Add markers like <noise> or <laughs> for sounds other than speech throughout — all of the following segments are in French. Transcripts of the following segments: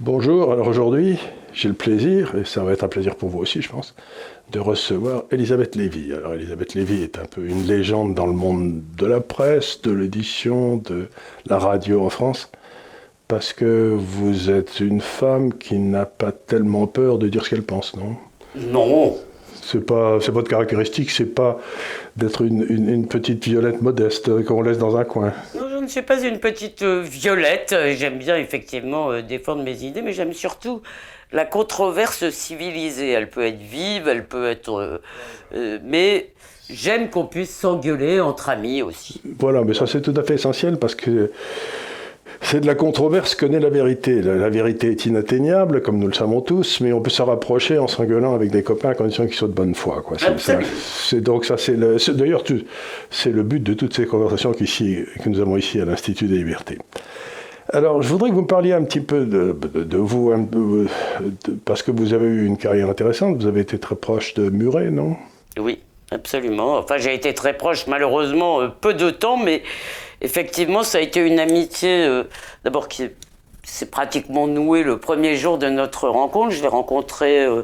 Bonjour, alors aujourd'hui, j'ai le plaisir, et ça va être un plaisir pour vous aussi, je pense, de recevoir Elisabeth Lévy. Alors, Elisabeth Lévy est un peu une légende dans le monde de la presse, de l'édition, de la radio en France, parce que vous êtes une femme qui n'a pas tellement peur de dire ce qu'elle pense, non? Non. C'est pas, c'est votre caractéristique, c'est pas d'être une, une- une petite violette modeste euh, qu'on laisse dans un coin. Non, je ne suis pas une petite euh, violette. Euh, J'aime bien effectivement défendre mes idées, mais j'aime surtout la controverse civilisée. Elle peut être vive, elle peut être... euh, euh, mais j'aime qu'on puisse s'engueuler entre amis aussi. Voilà, mais ça c'est tout à fait essentiel parce que c'est de la controverse que naît la vérité. La, la vérité est inatteignable, comme nous le savons tous, mais on peut se rapprocher en s'engueulant avec des copains à condition qu'ils soient de bonne foi. Quoi. C'est, donc ça, c'est le, c'est- d'ailleurs tout- c'est le but de toutes ces conversations qu'ici, que nous avons ici à l'Institut des libertés. Alors, je voudrais que vous me parliez un petit peu de, de- de vous, un peu, de- parce que vous avez eu une carrière intéressante. Vous avez été très proche de Muret, non? Oui, absolument. Enfin, j'ai été très proche, malheureusement, euh, peu de temps, mais effectivement, ça a été une amitié, euh, d'abord, qui s'est pratiquement nouée le premier jour de notre rencontre. Je l'ai rencontré, euh,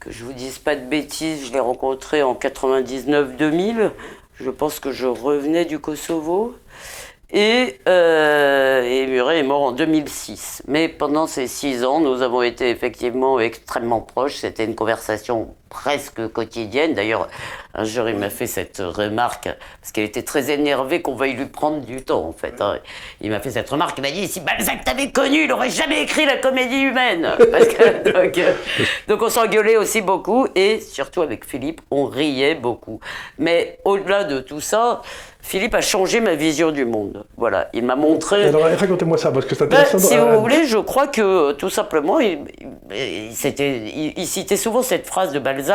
que je vous dise pas de bêtises, je l'ai rencontré en 99-2000. Je pense que je revenais du Kosovo. Et, euh, et Muret est mort en 2006. Mais pendant ces six ans, nous avons été effectivement extrêmement proches. C'était une conversation presque quotidienne. D'ailleurs, un jour, il m'a fait cette remarque, parce qu'il était très énervé qu'on veuille lui prendre du temps, en fait. hein. Il m'a fait cette remarque, il m'a dit, si Balzac t'avait connu, il n'aurait jamais écrit la comédie humaine. <laughs> Parce que- donc, euh, donc on s'engueulait aussi beaucoup, et surtout avec Philippe, on riait beaucoup. Mais au-delà de tout ça, Philippe a changé ma vision du monde. Voilà, il m'a montré... Alors, racontez-moi ça, parce que c'est Ben, intéressant. si Euh, vous voulez, je crois que tout simplement, il, il- c'était- il- il citait souvent cette phrase de Balzac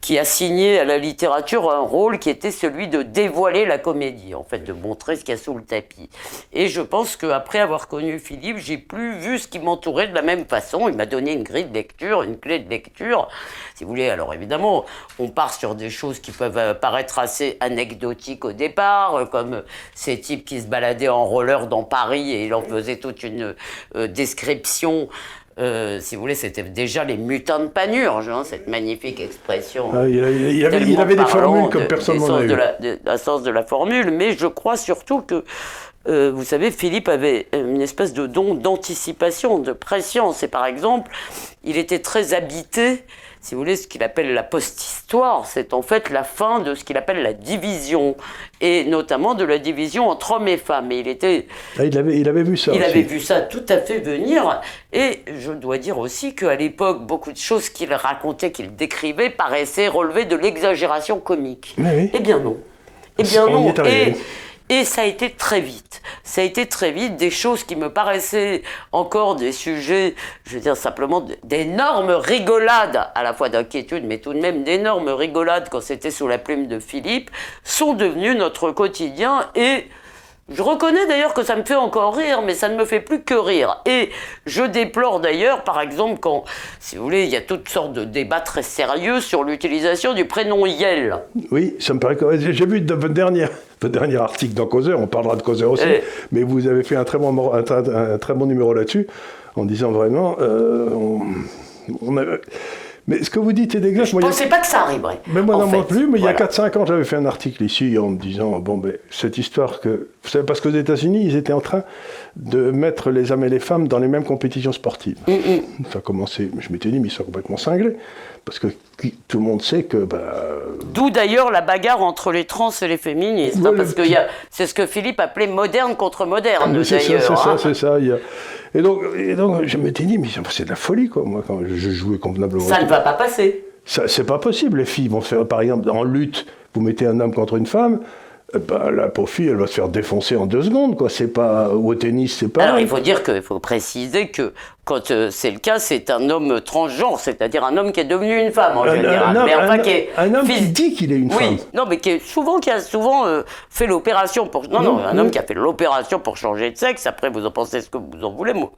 qui a signé à la littérature un rôle qui était celui de dévoiler la comédie, en fait, de montrer ce qu'il y a sous le tapis. Et je pense qu'après avoir connu Philippe, j'ai plus vu ce qui m'entourait de la même façon. Il m'a donné une grille de lecture, une clé de lecture. Si vous voulez, alors évidemment, on part sur des choses qui peuvent euh, paraître assez anecdotiques au départ, euh, comme ces types qui se baladaient en roller dans Paris et il en faisait toute une euh, description. Euh, si vous voulez, c'était déjà les mutins de Panurge, hein, cette magnifique expression. Ah, il, avait, il tellement avait des formules comme de- personne n'en a eu. de la, de la sens de la formule, mais je crois surtout que, euh, vous savez, Philippe avait une espèce de don d'anticipation, de préscience. Et par exemple, il était très habité, si vous voulez, ce qu'il appelle la post-histoire, c'est en fait la fin de ce qu'il appelle la division, et notamment de la division entre hommes et femmes. Et il était Ah, il, avait, il avait vu ça il aussi. avait vu ça tout à fait venir. Et je dois dire aussi qu'à l'époque, beaucoup de choses qu'il racontait, qu'il décrivait, paraissaient relever de l'exagération comique. Oui. Eh bien non. Eh bien On non. Et, ça a été très vite. Ça a été très vite des choses qui me paraissaient encore des sujets, je veux dire simplement d'énormes rigolades, à la fois d'inquiétude, mais tout de même d'énormes rigolades quand c'était sous la plume de Philippe, sont devenues notre quotidien et je reconnais d'ailleurs que ça me fait encore rire, mais ça ne me fait plus que rire. Et je déplore d'ailleurs, par exemple, quand, si vous voulez, il y a toutes sortes de débats très sérieux sur l'utilisation du prénom Yel. Oui, ça me paraît correct. J'ai vu de- votre dernier, votre dernier article dans Causeur, on parlera de Causeur aussi, Eh. mais vous avez fait un très bon, un, très bon numéro là-dessus, en disant vraiment, euh, on, on a- mais ce que vous dites est exact. Je a- pensais pas que ça arriverait. Mais moi non fait. plus, mais Voilà. il y a 4-5 ans, j'avais fait un article ici en me disant, bon, ben, cette histoire que... Vous savez, parce qu'aux États-Unis, ils étaient en train de mettre les hommes et les femmes dans les mêmes compétitions sportives. Mm, mm. Ça a commencé, je m'étais dit, mais ils sont complètement cinglés. Parce que qui- tout le monde sait que... bah, D'où d'ailleurs la bagarre entre les trans et les féministes, hein, parce que c'est ce que Philippe appelait moderne contre moderne Mais c'est ça, c'est ça, hein. c'est ça. il y a- Et, donc, et donc, je m'étais dit, mais c'est de la folie, quoi, moi, quand je jouais convenablement. Ça ne va pas passer. Ça, c'est pas possible. Les filles vont se faire, par exemple, en lutte, vous mettez un homme contre une femme, eh ben, la pauvre fille, elle va se faire défoncer en deux secondes, quoi. C'est pas, ou au tennis, c'est pas. Alors il faut dire qu'il faut préciser que quand euh, c'est le cas, c'est un homme transgenre, c'est-à-dire un homme qui est devenu une femme en un, général. un homme, mais enfin qui est un homme qui dit qu'il est une femme. Oui, non, mais qui est souvent, qui a souvent euh, fait l'opération pour. Non, non, Mmh, un homme qui a fait l'opération pour changer de sexe. Après, vous en pensez ce que vous en voulez, moi.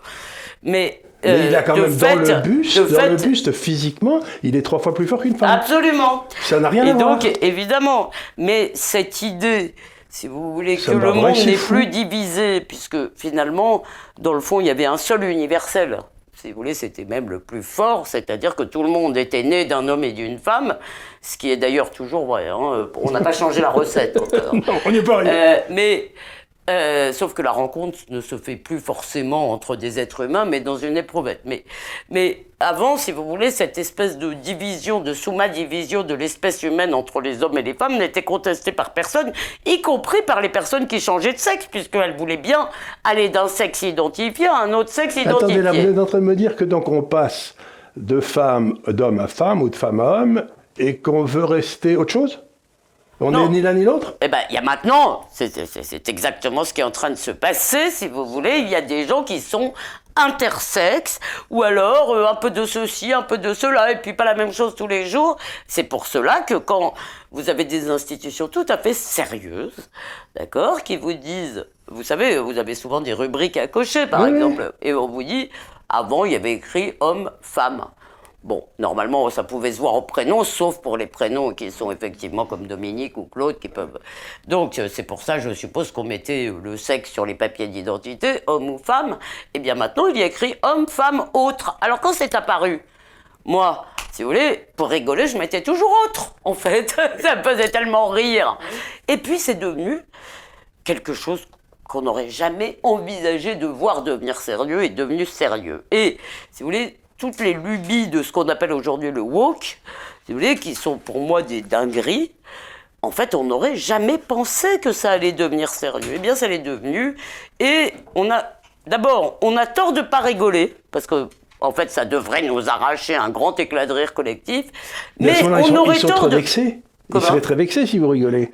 Mais, Mais euh, il a quand même fait, dans le buste, le buste physiquement, il est trois fois plus fort qu'une femme. Absolument. Ça n'a rien Et à voir. donc, évidemment, mais cette idée, si vous voulez, Ça que le monde n'est plus divisé, puisque finalement, dans le fond, il y avait un seul universel. si vous voulez, c'était même le plus fort, c'est-à-dire que tout le monde était né d'un homme et d'une femme, ce qui est d'ailleurs toujours vrai. Hein. On n'a pas changé la recette <laughs> non, on n'y est pas arrivé. Euh, mais euh, sauf que la rencontre ne se fait plus forcément entre des êtres humains, mais dans une éprouvette. Mais, mais avant, si vous voulez, cette espèce de division, de souma-division de l'espèce humaine entre les hommes et les femmes n'était contestée par personne, y compris par les personnes qui changeaient de sexe, puisqu'elles voulaient bien aller d'un sexe identifié à un autre sexe identifié. Attendez, là, vous êtes en train de me dire que donc on passe de femme, d'homme à femme ou de femme à homme, et qu'on veut rester autre chose? On n'est ni l'un ni l'autre? Eh bien, il y a maintenant, c'est exactement ce qui est en train de se passer, si vous voulez. Il y a des gens qui sont intersexes, ou alors euh, un peu de ceci, un peu de cela, et puis pas la même chose tous les jours. C'est pour cela que quand vous avez des institutions tout à fait sérieuses, d'accord, qui vous disent, vous savez, vous avez souvent des rubriques à cocher, par exemple, et on vous dit, avant, il y avait écrit homme, femme. Bon, normalement, ça pouvait se voir au prénom, sauf pour les prénoms qui sont effectivement comme Dominique ou Claude qui peuvent. Donc, euh, c'est pour ça, je suppose qu'on mettait le sexe sur les papiers d'identité, homme ou femme. Et eh bien maintenant, il y a écrit homme, femme, autre. Alors, quand c'est apparu, moi, si vous voulez, pour rigoler, je mettais toujours autre, en fait. <laughs> ça me faisait tellement rire. Et puis, c'est devenu quelque chose qu'on n'aurait jamais envisagé de voir devenir sérieux et devenu sérieux. Et, si vous voulez, toutes les lubies de ce qu'on appelle aujourd'hui le woke, si vous voulez, qui sont pour moi des dingueries, en fait, on n'aurait jamais pensé que ça allait devenir sérieux. Eh bien, ça l'est devenu. Et on a, d'abord, on a tort de pas rigoler, parce que, en fait, ça devrait nous arracher un grand éclat de rire collectif. Mais, on aurait tort de. Vexés. Ils seraient très vexés si vous rigolez.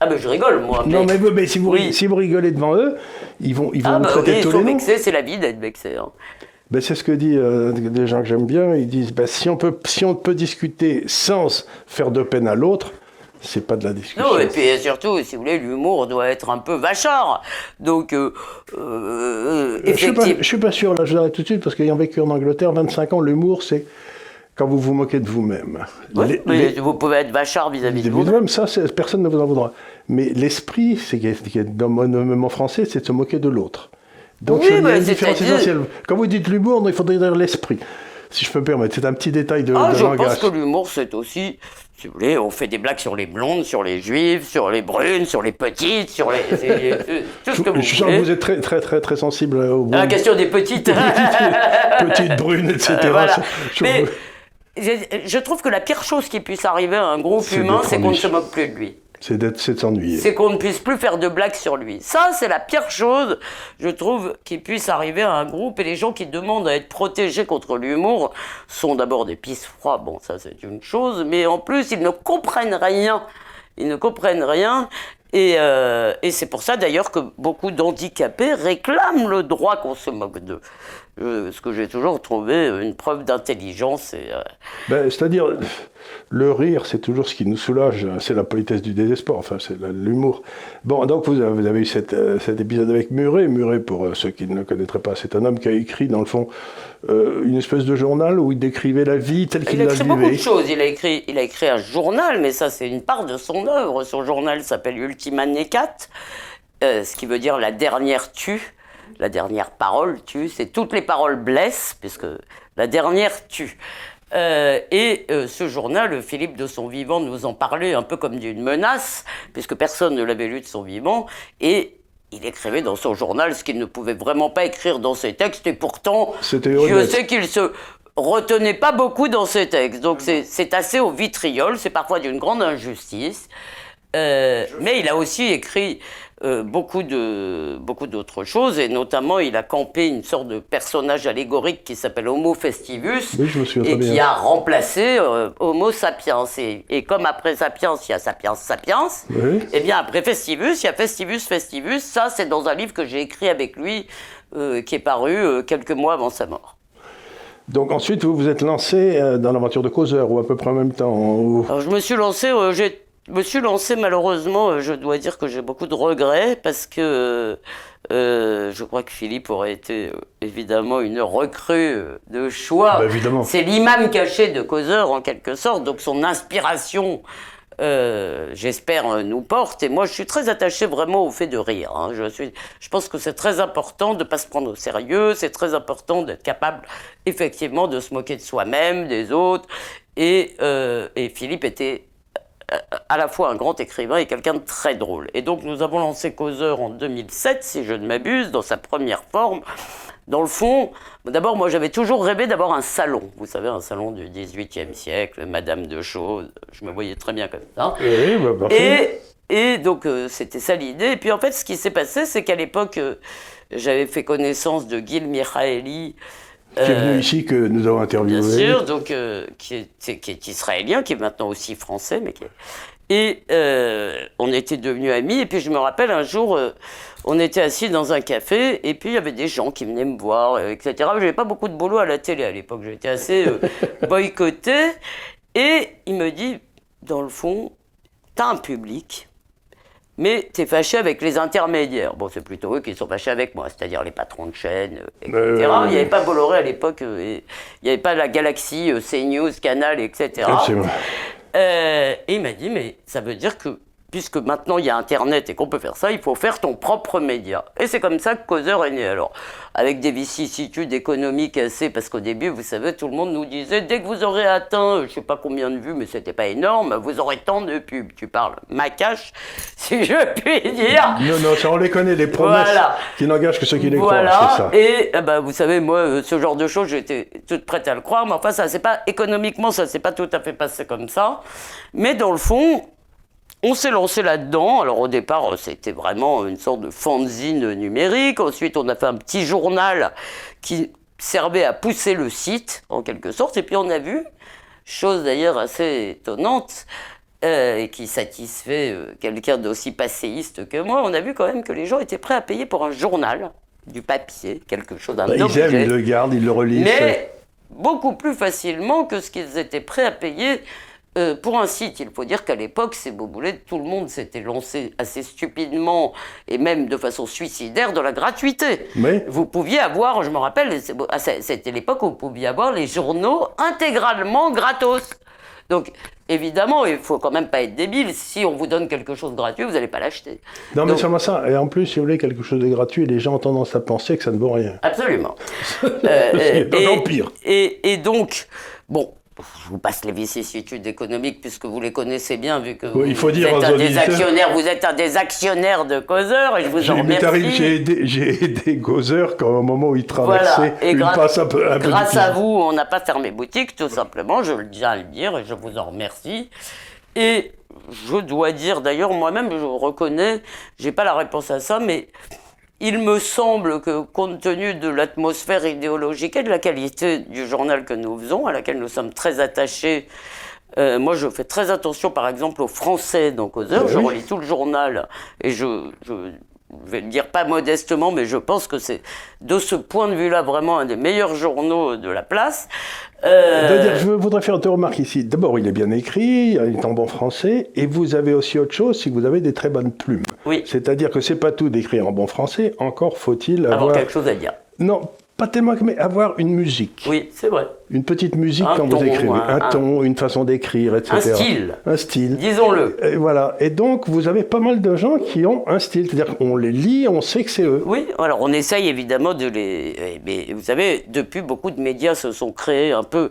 Ah ben je rigole moi. Non mais, mais si, vous, si vous rigolez devant eux, ils vont, ils vont ah vous bah traiter oui, de tous les vexé, c'est la vie d'être vexé. Hein. Ben, c'est ce que disent euh, des gens que j'aime bien. Ils disent ben, si, on peut, si on peut discuter sans faire de peine à l'autre, c'est pas de la discussion. Non, et puis surtout, si vous voulez, l'humour doit être un peu vachard. Donc, euh, euh, je, suis pas, je suis pas sûr, là, je l'arrête tout de suite, parce qu'ayant vécu en Angleterre 25 ans, l'humour, c'est quand vous vous moquez de vous-même. Oui, mais vous pouvez être vachard vis-à-vis de vous-même. Ça, personne ne vous en voudra. Mais l'esprit, c'est dans mon français, c'est de se moquer de l'autre. Donc oui, différence essentielle. Quand vous dites l'humour, il faudrait dire l'esprit. Si je peux me permettre, c'est un petit détail de, ah, de je langage. pense que l'humour, c'est aussi, si vous voulez, on fait des blagues sur les blondes, sur les juives, sur les brunes, sur les petites, sur les. tout ce que vous je sens que vous êtes très, très, très, très sensible au À la question des petites. petites, petites brunes, etc. <laughs> Voilà. Mais je, je, trouve que la pire chose qui puisse arriver à un groupe humain, c'est qu'on ne se moque plus de lui. C'est de s'ennuyer. C'est qu'on ne puisse plus faire de blagues sur lui. Ça, c'est la pire chose, je trouve, qui puisse arriver à un groupe. Et les gens qui demandent à être protégés contre l'humour sont d'abord des pisse froids. Bon, ça, c'est une chose. Mais en plus, ils ne comprennent rien. Ils ne comprennent rien. Et, euh, et c'est pour ça d'ailleurs que beaucoup d'handicapés réclament le droit qu'on se moque d'eux. Euh, ce que j'ai toujours trouvé une preuve d'intelligence. Euh, ben, C'est-à-dire, le rire, c'est toujours ce qui nous soulage, c'est la politesse du désespoir, enfin, c'est l'humour. Bon, donc vous avez, eu euh, cet épisode avec Muret. Muret, pour ceux qui ne le connaîtraient pas, c'est un homme qui a écrit, dans le fond, une espèce de journal où il décrivait la vie telle qu'il la vivait. Il a écrit beaucoup de choses. Il a écrit, il a écrit un journal, mais ça, c'est une part de son œuvre. Son journal s'appelle Ultima Necat, ce qui veut dire la dernière tue la dernière parole tue, c'est toutes les paroles blessent, puisque la dernière tue. Euh, et euh, ce journal, Philippe de son vivant nous en parlait un peu comme d'une menace, puisque personne ne l'avait lu de son vivant, et il écrivait dans son journal ce qu'il ne pouvait vraiment pas écrire dans ses textes, et pourtant, je sais qu'il se retenait pas beaucoup dans ses textes. Donc c'est assez au vitriol, c'est parfois d'une grande injustice. Euh, mais il a aussi écrit euh, beaucoup de beaucoup d'autres choses et notamment il a campé une sorte de personnage allégorique qui s'appelle Homo festivus et qui a remplacé euh, Homo sapiens. Et, comme après sapiens il y a sapiens sapiens et eh bien après festivus il y a festivus festivus. Ça c'est dans un livre que j'ai écrit avec lui euh, qui est paru quelques mois avant sa mort. Donc ensuite, vous vous êtes lancé dans l'aventure de causeur, ou à peu près en même temps Alors, Je me suis lancé, j'ai me suis lancé malheureusement, euh, je dois dire que j'ai beaucoup de regrets parce que euh, je crois que Philippe aurait été euh, évidemment une recrue de choix. Bah, C'est l'imam caché de Causeur en quelque sorte, donc son inspiration euh, j'espère, nous porte. Et moi, je suis très attaché vraiment au fait de rire. hein. Je, suis, je pense que c'est très important de ne pas se prendre au sérieux. C'est très important d'être capable, effectivement, de se moquer de soi-même, des autres. Et, euh, et Philippe était euh, à la fois un grand écrivain et quelqu'un de très drôle. Et donc nous avons lancé Causeur en 2007, si je ne m'abuse, dans sa première forme. Dans le fond, d'abord moi j'avais toujours rêvé d'avoir un salon. Vous savez, un salon du 18e siècle, Madame de Chose, je me voyais très bien comme ça. Bah. Et, et donc euh, c'était ça l'idée. Et puis en fait ce qui s'est passé, c'est qu'à l'époque, euh, j'avais fait connaissance de Gil Mihaeli. Qui est venu ici, que nous avons interviewé. Bien sûr, donc, euh, qui, est, qui est israélien, qui est maintenant aussi français, mais qui est- Et euh, on était devenus amis, et puis je me rappelle un jour, euh, on était assis dans un café, et puis il y avait des gens qui venaient me voir, euh, etc. J'avais pas beaucoup de boulot à la télé à l'époque, j'étais assez euh, <laughs> boycotté, et il me dit, dans le fond, t'as un public, mais t'es fâché avec les intermédiaires. Bon, c'est plutôt eux qui sont fâchés avec moi, c'est-à-dire les patrons de chaînes, euh, etc. Euh, il n'y avait pas Bolloré à l'époque, euh, il n'y avait pas la Galaxie, CNews, Canal, etc. Euh, et il m'a dit, mais ça veut dire que, puisque maintenant il y a Internet et qu'on peut faire ça, il faut faire ton propre média. Et c'est comme ça que Causeur est né. Alors, avec des vicissitudes économiques assez, parce qu'au début, vous savez, tout le monde nous disait, dès que vous aurez atteint, je sais pas combien de vues, mais c'était pas énorme, vous aurez tant de pubs. Tu parles ma cash, <laughs> si je puis dire. Non, non, ça, on les connaît, les promesses Voilà. qui n'engagent que ceux qui les croient, Voilà, c'est ça. et eh ben, vous savez, moi, euh, ce genre de choses, j'étais toute prête à le croire, mais enfin, ça c'est pas économiquement, ça s'est pas tout à fait passé comme ça. Mais dans le fond, on s'est lancé là-dedans. Alors au départ, euh, c'était vraiment une sorte de fanzine numérique. Ensuite, on a fait un petit journal qui servait à pousser le site, en quelque sorte. Et puis on a vu, chose d'ailleurs assez étonnante, euh, et qui satisfait euh, quelqu'un d'aussi passéiste que moi, on a vu quand même que les gens étaient prêts à payer pour un journal, du papier, quelque chose, un Bah, ils aiment, ils le gardent, ils le relisent. mais beaucoup plus facilement que ce qu'ils étaient prêts à payer euh, pour un site. Il faut dire qu'à l'époque, ces boboulets, tout le monde s'était lancé assez stupidement et même de façon suicidaire dans la gratuité. Mais Vous pouviez avoir, je me rappelle, ah, c'était l'époque où vous pouviez avoir les journaux intégralement gratos. Donc, évidemment, il faut quand même pas être débile. Si on vous donne quelque chose de gratuit, vous n'allez pas l'acheter. non, mais Donc- seulement ça. Et en plus, si vous voulez quelque chose de gratuit, les gens ont tendance à penser que ça ne vaut rien. Absolument. <laughs> Euh, C'est et-. Et, et donc, bon, je vous passe les vicissitudes économiques puisque vous les connaissez bien, vu que vous, il faut dire êtes un des actionnaires, vous êtes un des actionnaires de Causeur et je vous en J'ai t'arrives, remercie. j'ai aidé, j'ai aidé Gozer quand au moment où il traversait Voilà. Et une passe un peu, un peu grâce à vous, on n'a pas fermé boutique, tout simplement, je le tiens à le dire et je vous en remercie. Et je dois dire, d'ailleurs, moi-même, je reconnais, j'ai pas la réponse à ça, mais il me semble que, compte tenu de l'atmosphère idéologique et de la qualité du journal que nous faisons, à laquelle nous sommes très attachés, euh, moi, je fais très attention, par exemple, aux Français, donc aux heures. Eh Je relis tout le journal et je, je vais le dire pas modestement, mais je pense que c'est de ce point de vue-là vraiment un des meilleurs journaux de la place. Euh, je voudrais faire deux remarques ici. D'abord, il est bien écrit, il est en bon français, et vous avez aussi autre chose, c'est que vous avez des très bonnes plumes. Oui. C'est-à-dire que c'est pas tout d'écrire en bon français, encore faut-il avoir avoir... quelque chose à dire. Non, pas tellement, mais avoir une musique. Oui, c'est vrai. Une petite musique Un quand ton, vous écrivez. un- Un, ton, une façon d'écrire, etc. Un style. Un style. Disons-le. Et voilà. Et donc, vous avez pas mal de gens qui ont un style. C'est-à-dire qu'on les lit, on sait que c'est eux. Oui, alors on essaye évidemment de les. eh, Mais vous savez, depuis, beaucoup de médias se sont créés un peu,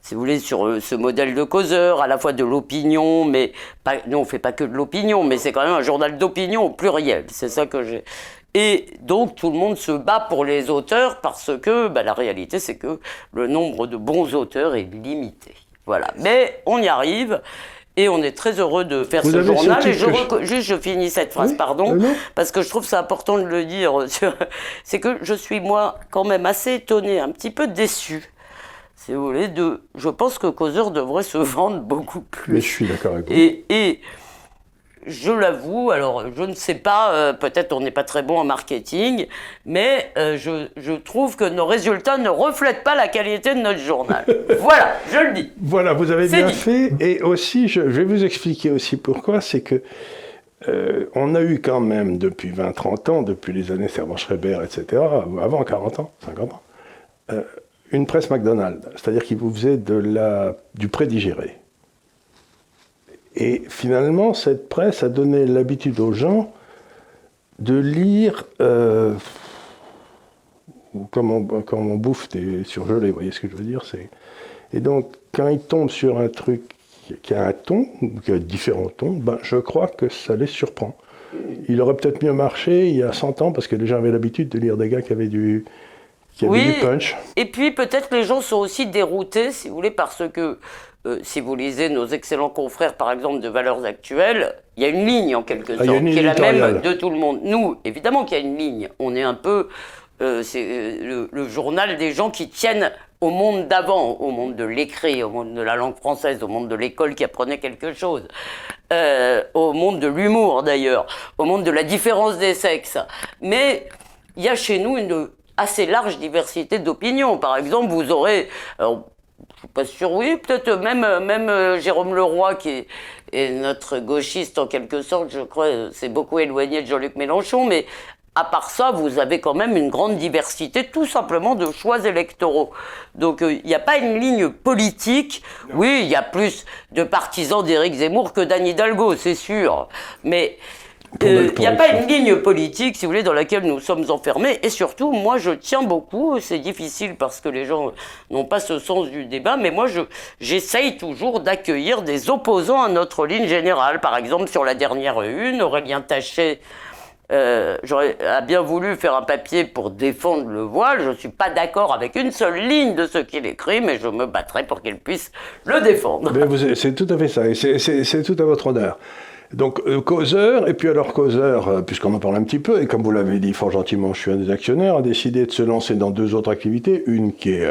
si vous voulez, sur euh, ce modèle de causeur, à la fois de l'opinion, mais pas, nous on fait pas que de l'opinion, mais c'est quand même un journal d'opinion au pluriel. C'est ça que j'ai. Et donc tout le monde se bat pour les auteurs parce que bah, la réalité c'est que le nombre de bons auteurs est limité. Voilà. Mais on y arrive. Et on est très heureux de faire Vous ce journal. Et je juste, je finis cette phrase, Oui, pardon, non. parce que je trouve c'est important de le dire. <laughs> C'est que je suis moi quand même assez étonné, un petit peu déçu. Si vous voulez, de, je pense que Causeur devrait se <laughs> vendre beaucoup plus. Mais je suis d'accord avec vous. Et, et je l'avoue, alors je ne sais pas, euh, peut-être on n'est pas très bon en marketing, mais euh, je, je trouve que nos résultats ne reflètent pas la qualité de notre journal. <laughs> voilà, je le dis. Voilà, vous avez bien dit. fait. Et aussi, je, je vais vous expliquer aussi pourquoi. C'est que euh, on a eu quand même depuis 20-30 ans, depuis les années Servan-Schreiber, etc., avant 40 ans, 50 ans, une presse McDonald's. C'est-à-dire qu'il vous faisait de la, du prédigéré. Et finalement, cette presse a donné l'habitude aux gens de lire euh, comme, on, on bouffe des surgelés, vous voyez ce que je veux dire Et donc, quand ils tombent sur un truc qui a un ton, qui a différents tons, ben, je crois que ça les surprend. Il aurait peut-être mieux marché il y a 100 ans, parce que les gens avaient l'habitude de lire des gars qui avaient du, qui avaient du punch. Et puis peut-être les gens sont aussi déroutés, si vous voulez, parce que euh, si vous lisez nos excellents confrères, par exemple, de Valeurs Actuelles, il y a une ligne en quelque ah, sorte, qui est la même de tout le monde. Nous, évidemment qu'il y a une ligne. On est un peu euh, c'est euh, le, journal des gens qui tiennent au monde d'avant, au monde de l'écrit, au monde de la langue française, au monde de l'école qui apprenait quelque chose, euh, au monde de l'humour d'ailleurs, au monde de la différence des sexes. Mais il y a chez nous une assez large diversité d'opinions. Par exemple, vous aurez, alors, je suis pas sûr, oui, peut-être même, même Jérôme Leroy qui est, est, notre gauchiste en quelque sorte, je crois, c'est beaucoup éloigné de Jean-Luc Mélenchon, mais à part ça, vous avez quand même une grande diversité, tout simplement, de choix électoraux. Donc, euh, il n'y a pas une ligne politique. Oui, il y a plus de partisans d'Éric Zemmour que d'Anne Hidalgo, c'est sûr. Mais euh, il n'y a pas une ligne politique, si vous voulez, dans laquelle nous sommes enfermés. Et surtout, moi, je tiens beaucoup. C'est difficile parce que les gens n'ont pas ce sens du débat, mais moi, j'essaye toujours d'accueillir des opposants à notre ligne générale. Par exemple, sur la dernière une, Aurélien Taché euh, j'aurais bien voulu faire un papier pour défendre le voile. Je ne suis pas d'accord avec une seule ligne de ce qu'il écrit, mais je me battrai pour qu'il puisse le défendre. C'est tout à fait ça, et c'est tout à votre honneur. Donc, euh, causeur, et puis alors causeur, euh, puisqu'on en parle un petit peu, et comme vous l'avez dit fort gentiment, je suis un des actionnaires, a décidé de se lancer dans deux autres activités. Une qui est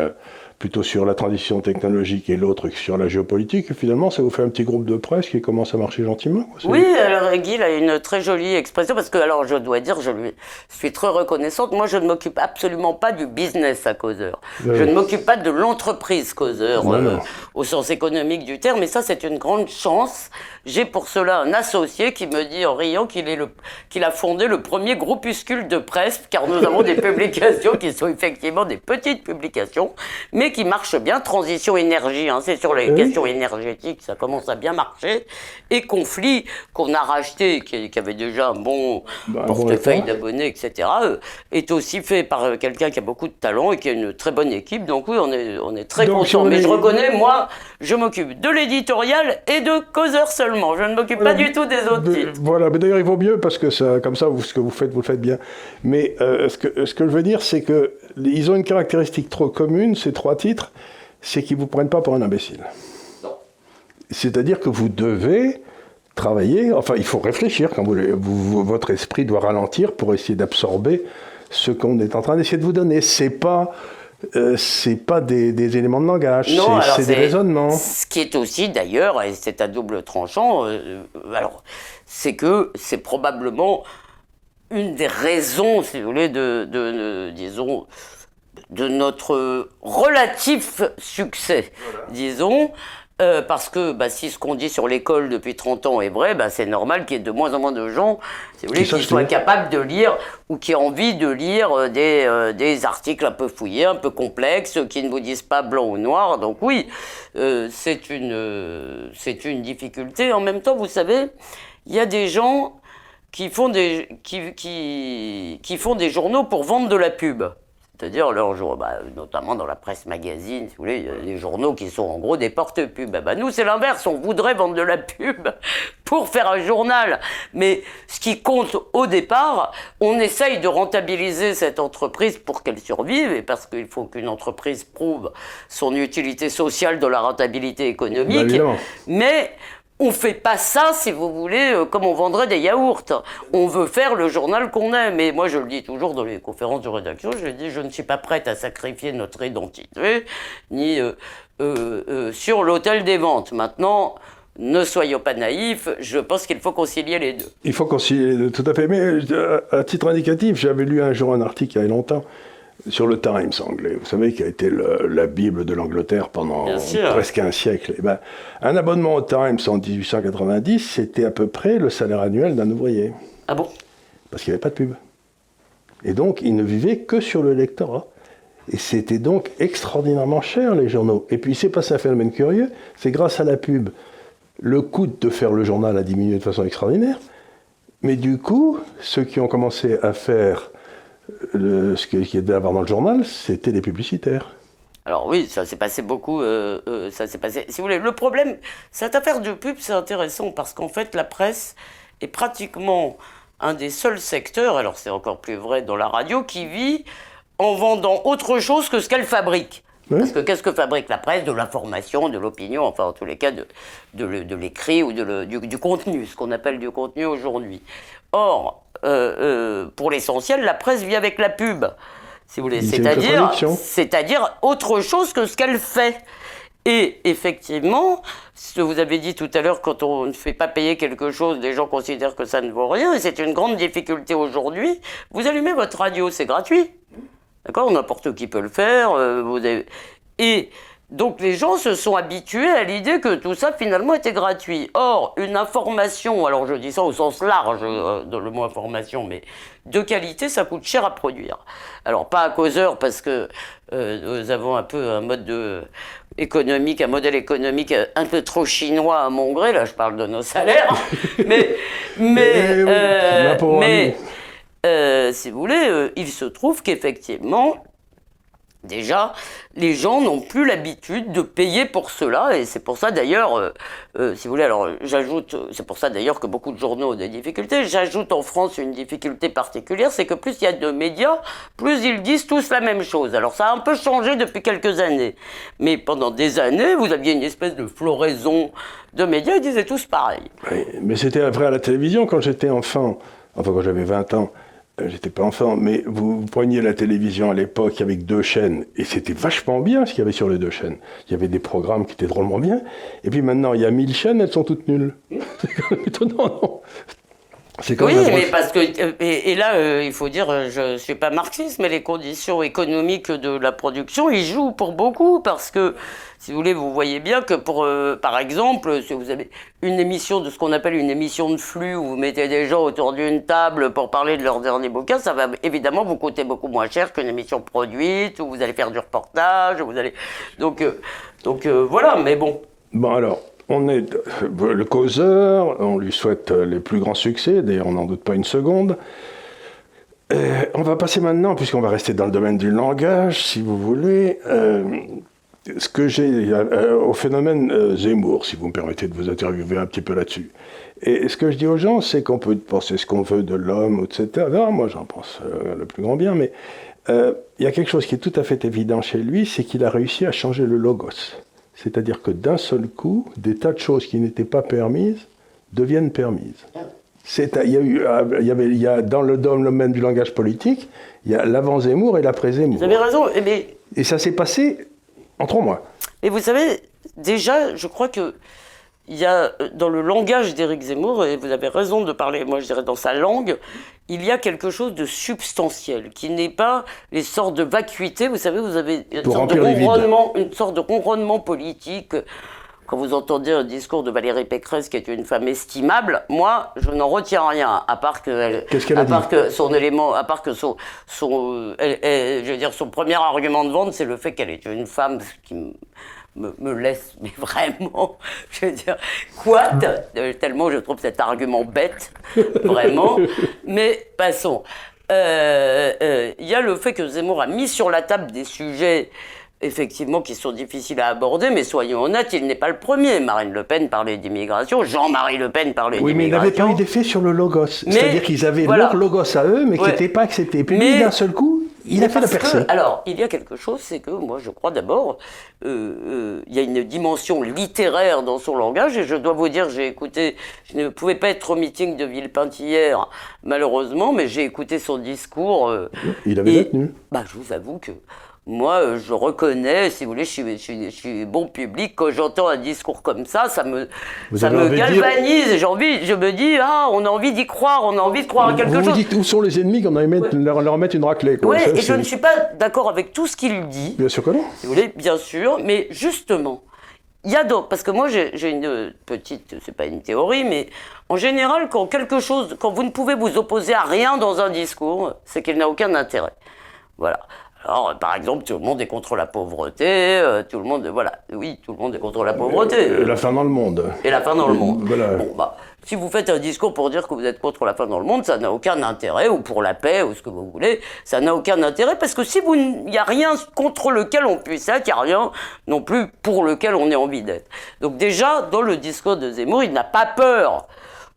plutôt sur la transition technologique et l'autre sur la géopolitique. Et finalement, ça vous fait un petit groupe de presse qui commence à marcher gentiment. Oui, alors Guy a une très jolie expression parce que, alors je dois dire, je lui suis très reconnaissante. Moi, je ne m'occupe absolument pas du business à causeur. Je ne m'occupe pas de l'entreprise causeur euh, au sens économique du terme. Et ça, c'est une grande chance. J'ai pour cela un associé qui me dit en riant qu'il est le, qu'il a fondé le premier groupuscule de presse, car nous avons des <laughs> publications qui sont effectivement des petites publications, mais qui marche bien. Transition énergie, hein, c'est sur les questions énergétiques, ça commence à bien marcher. Et conflit qu'on a racheté, qui, avait déjà un bon bah, portefeuille d'abonnés, etc., euh, est aussi fait par euh, quelqu'un qui a beaucoup de talent et qui a une très bonne équipe. Donc oui, on est, on est très content. Mais je reconnais, moi, je m'occupe de l'éditorial et de causeur seulement. Je ne m'occupe pas du tout des autres titres. Voilà, mais d'ailleurs, il vaut mieux parce que ça, comme ça, ce que vous faites, vous le faites bien. Mais euh, ce, que, ce que je veux dire, c'est que ils ont une caractéristique trop commune, ces trois titres, c'est qu'ils ne vous prennent pas pour un imbécile. C'est-à-dire que vous devez travailler, enfin il faut réfléchir, quand vous, votre esprit doit ralentir pour essayer d'absorber ce qu'on est en train d'essayer de vous donner. C'est pas euh, c'est pas des, éléments de langage, c'est des raisonnements. Ce qui est aussi d'ailleurs, et c'est à double tranchant, euh, alors c'est que c'est probablement une des raisons, si vous voulez, de, disons, de notre relatif succès, disons, euh, parce que bah, si ce qu'on dit sur l'école depuis 30 ans est vrai, bah, c'est normal qu'il y ait de moins en moins de gens si vous voulez, qui soient capables de lire ou qui aient envie de lire euh, des, euh, des, articles un peu fouillés, un peu complexes, qui ne vous disent pas blanc ou noir. Donc oui, c'est une, c'est une difficulté. En même temps, vous savez, il y a des gens qui font des, qui, qui, qui font des journaux pour vendre de la pub. C'est-à-dire, bah, notamment dans la presse magazine, si vous voulez, il y a des journaux qui sont en gros des porte-pubs. Bah, nous, c'est l'inverse, on voudrait vendre de la pub <laughs> pour faire un journal. Mais ce qui compte au départ, on essaye de rentabiliser cette entreprise pour qu'elle survive, et parce qu'il faut qu'une entreprise prouve son utilité sociale dans la rentabilité économique. Mais on fait pas ça, si vous voulez, euh, comme on vendrait des yaourts. On veut faire le journal qu'on aime. Et moi, je le dis toujours dans les conférences de rédaction, je dis, je ne suis pas prête à sacrifier notre identité, ni euh, euh, sur l'autel des ventes. Maintenant, ne soyons pas naïfs, je pense qu'il faut concilier les deux. Il faut concilier les deux, tout à fait. Mais à titre indicatif, j'avais lu un jour un article il y a longtemps sur le Times anglais, vous savez, qui a été la Bible de l'Angleterre pendant presque un siècle. Et eh ben, un abonnement au Times en 1890, c'était à peu près le salaire annuel d'un ouvrier. Ah bon? Parce qu'il n'y avait pas de pub. Et donc, il ne vivait que sur le lectorat. Et c'était donc extraordinairement cher, les journaux. Et puis, c'est passé un phénomène curieux, c'est grâce à la pub le coût de faire le journal a diminué de façon extraordinaire. Mais du coup, ceux qui ont commencé à faire euh, ce qu'il y avait à avoir dans le journal, c'était les publicitaires. Alors oui, ça s'est passé beaucoup. Euh, euh, ça s'est passé. Si vous voulez, le problème, cette affaire de pub, c'est intéressant parce qu'en fait, la presse est pratiquement un des seuls secteurs, alors c'est encore plus vrai dans la radio, qui vit en vendant autre chose que ce qu'elle fabrique. Parce que qu'est-ce que fabrique la presse? De l'information, de l'opinion, enfin en tous les cas de, de, l'écrit ou de du, contenu, ce qu'on appelle du contenu aujourd'hui. Or, euh, pour l'essentiel, la presse vit avec la pub si vous voulez. C'est-à-dire, c'est-à-dire autre chose que ce qu'elle fait. Et effectivement, ce que vous avez dit tout à l'heure, quand on ne fait pas payer quelque chose, les gens considèrent que ça ne vaut rien, et c'est une grande difficulté aujourd'hui. Vous allumez votre radio, c'est gratuit. D'accord? N'importe qui peut le faire. Euh, vous avez... Et donc les gens se sont habitués à l'idée que tout ça finalement était gratuit. Or, une information, alors je dis ça au sens large euh, dans le mot information, mais de qualité, ça coûte cher à produire. Alors pas à causeur parce que euh, nous avons un peu un mode de, économique, un modèle économique un peu trop chinois à mon gré, là je parle de nos salaires, <laughs> mais, mais, mais euh, si vous voulez, il se trouve qu'effectivement, Déjà, les gens n'ont plus l'habitude de payer pour cela, et c'est pour ça d'ailleurs, euh, euh, si vous voulez, alors j'ajoute, c'est pour ça d'ailleurs que beaucoup de journaux ont des difficultés. J'ajoute en France une difficulté particulière, c'est que plus il y a de médias, plus ils disent tous la même chose. Alors ça a un peu changé depuis quelques années, mais pendant des années, vous aviez une espèce de floraison de médias, ils disaient tous pareil. Oui, mais c'était vrai à la télévision quand j'étais enfant, enfin quand j'avais 20 ans. Euh, j'étais pas enfant, mais vous, preniez la télévision à l'époque avec deux chaînes, et c'était vachement bien ce qu'il y avait sur les deux chaînes. Il y avait des programmes qui étaient drôlement bien, et puis maintenant il y a mille chaînes, elles sont toutes nulles. <laughs> C'est quand non? Oui, mais parce que et, là, euh, il faut dire, euh, je suis pas marxiste, mais les conditions économiques de la production, ils jouent pour beaucoup parce que, si vous voulez, vous voyez bien que pour, euh, par exemple, si vous avez une émission de ce qu'on appelle une émission de flux où vous mettez des gens autour d'une table pour parler de leur dernier bouquin, ça va évidemment vous coûter beaucoup moins cher qu'une émission produite où vous allez faire du reportage, où vous allez donc donc voilà, mais bon. Bon alors, on est le causeur, on lui souhaite les plus grands succès, d'ailleurs on n'en doute pas une seconde. Euh, on va passer maintenant, puisqu'on va rester dans le domaine du langage, si vous voulez, euh, euh, au phénomène Zemmour, si vous me permettez de vous interviewer un petit peu là-dessus. Et ce que je dis aux gens, c'est qu'on peut penser ce qu'on veut de l'homme, etc. moi, j'en pense le plus grand bien, mais il y a quelque chose qui est tout à fait évident chez lui, c'est qu'il a réussi à changer le logos. C'est-à-dire que d'un seul coup, des tas de choses qui n'étaient pas permises deviennent permises. il y a eu, il y avait, il y a, dans le domaine du langage politique, il y a l'avant Zemmour et l'après Zemmour. Vous avez raison, mais... Et ça s'est passé en trois mois. Et vous savez, déjà, je crois que il y a euh, dans le langage d'Éric Zemmour, et vous avez raison de parler, moi je dirais dans sa langue, il y a quelque chose de substantiel, qui n'est pas les sortes de vacuités. Vous savez, vous avez une sorte, de ronronnement, une sorte de ronronnement politique. Quand vous entendez un discours de Valérie Pécresse, qui est une femme estimable, moi, je n'en retiens rien, à part que, à part que son élément, à part que son, son, je veux dire, son premier argument de vente, c'est le fait qu'elle est une femme qui me, laisse, mais <laughs> vraiment, je veux dire, quoi Tellement je trouve cet argument bête, <laughs> vraiment. Mais passons. Euh, euh, il y a le fait que Zemmour a mis sur la table des sujets effectivement qui sont difficiles à aborder, mais soyons honnêtes, il n'est pas le premier. Marine Le Pen parlait d'immigration, Jean-Marie Le Pen parlait d'immigration. Oui, mais il n'avait pas eu d'effet sur le logos. C'est-à-dire qu'ils avaient leur logos à eux, mais qui n'était pas accepté. Puis d'un seul coup, il a fait la personne. alors, il y a quelque chose, c'est que moi, je crois d'abord, euh, euh, il y a une dimension littéraire dans son langage, et je dois vous dire, j'ai écouté, je ne pouvais pas être au meeting de Villepinte hier, malheureusement, mais j'ai écouté son discours. Euh, il avait tenu. Bah, je vous avoue que moi, euh, je reconnais, si vous voulez, je suis, bon public. Quand j'entends un discours comme ça, ça me, ça me galvanise. J'ai envie, je me dis, ah, on a envie d'y croire, on a envie de croire à quelque chose. Vous dites où sont les ennemis qu'on mettre, leur, leur, mettre une raclée. Oui, et je ne suis pas d'accord avec tout ce qu'il dit. Bien sûr que non. Si vous voulez, bien sûr, mais justement, il y a d'autres, parce que moi j'ai une petite, c'est pas une théorie, mais en général, quand quelque chose, quand vous ne pouvez vous opposer à rien dans un discours, c'est qu'il n'a aucun intérêt. Voilà. Alors, par exemple, tout le monde est contre la pauvreté, euh, tout le monde, voilà, oui, tout le monde est contre la pauvreté. Et la fin dans le monde. Et la fin dans le monde. Voilà. Bon, bah, si vous faites un discours pour dire que vous êtes contre la fin dans le monde, ça n'a aucun intérêt, ou pour la paix, ou ce que vous voulez, ça n'a aucun intérêt, parce que si vous, il n'y a rien contre lequel on puisse être, il n'y a rien non plus pour lequel on ait envie d'être. Donc déjà, dans le discours de Zemmour, il n'a pas peur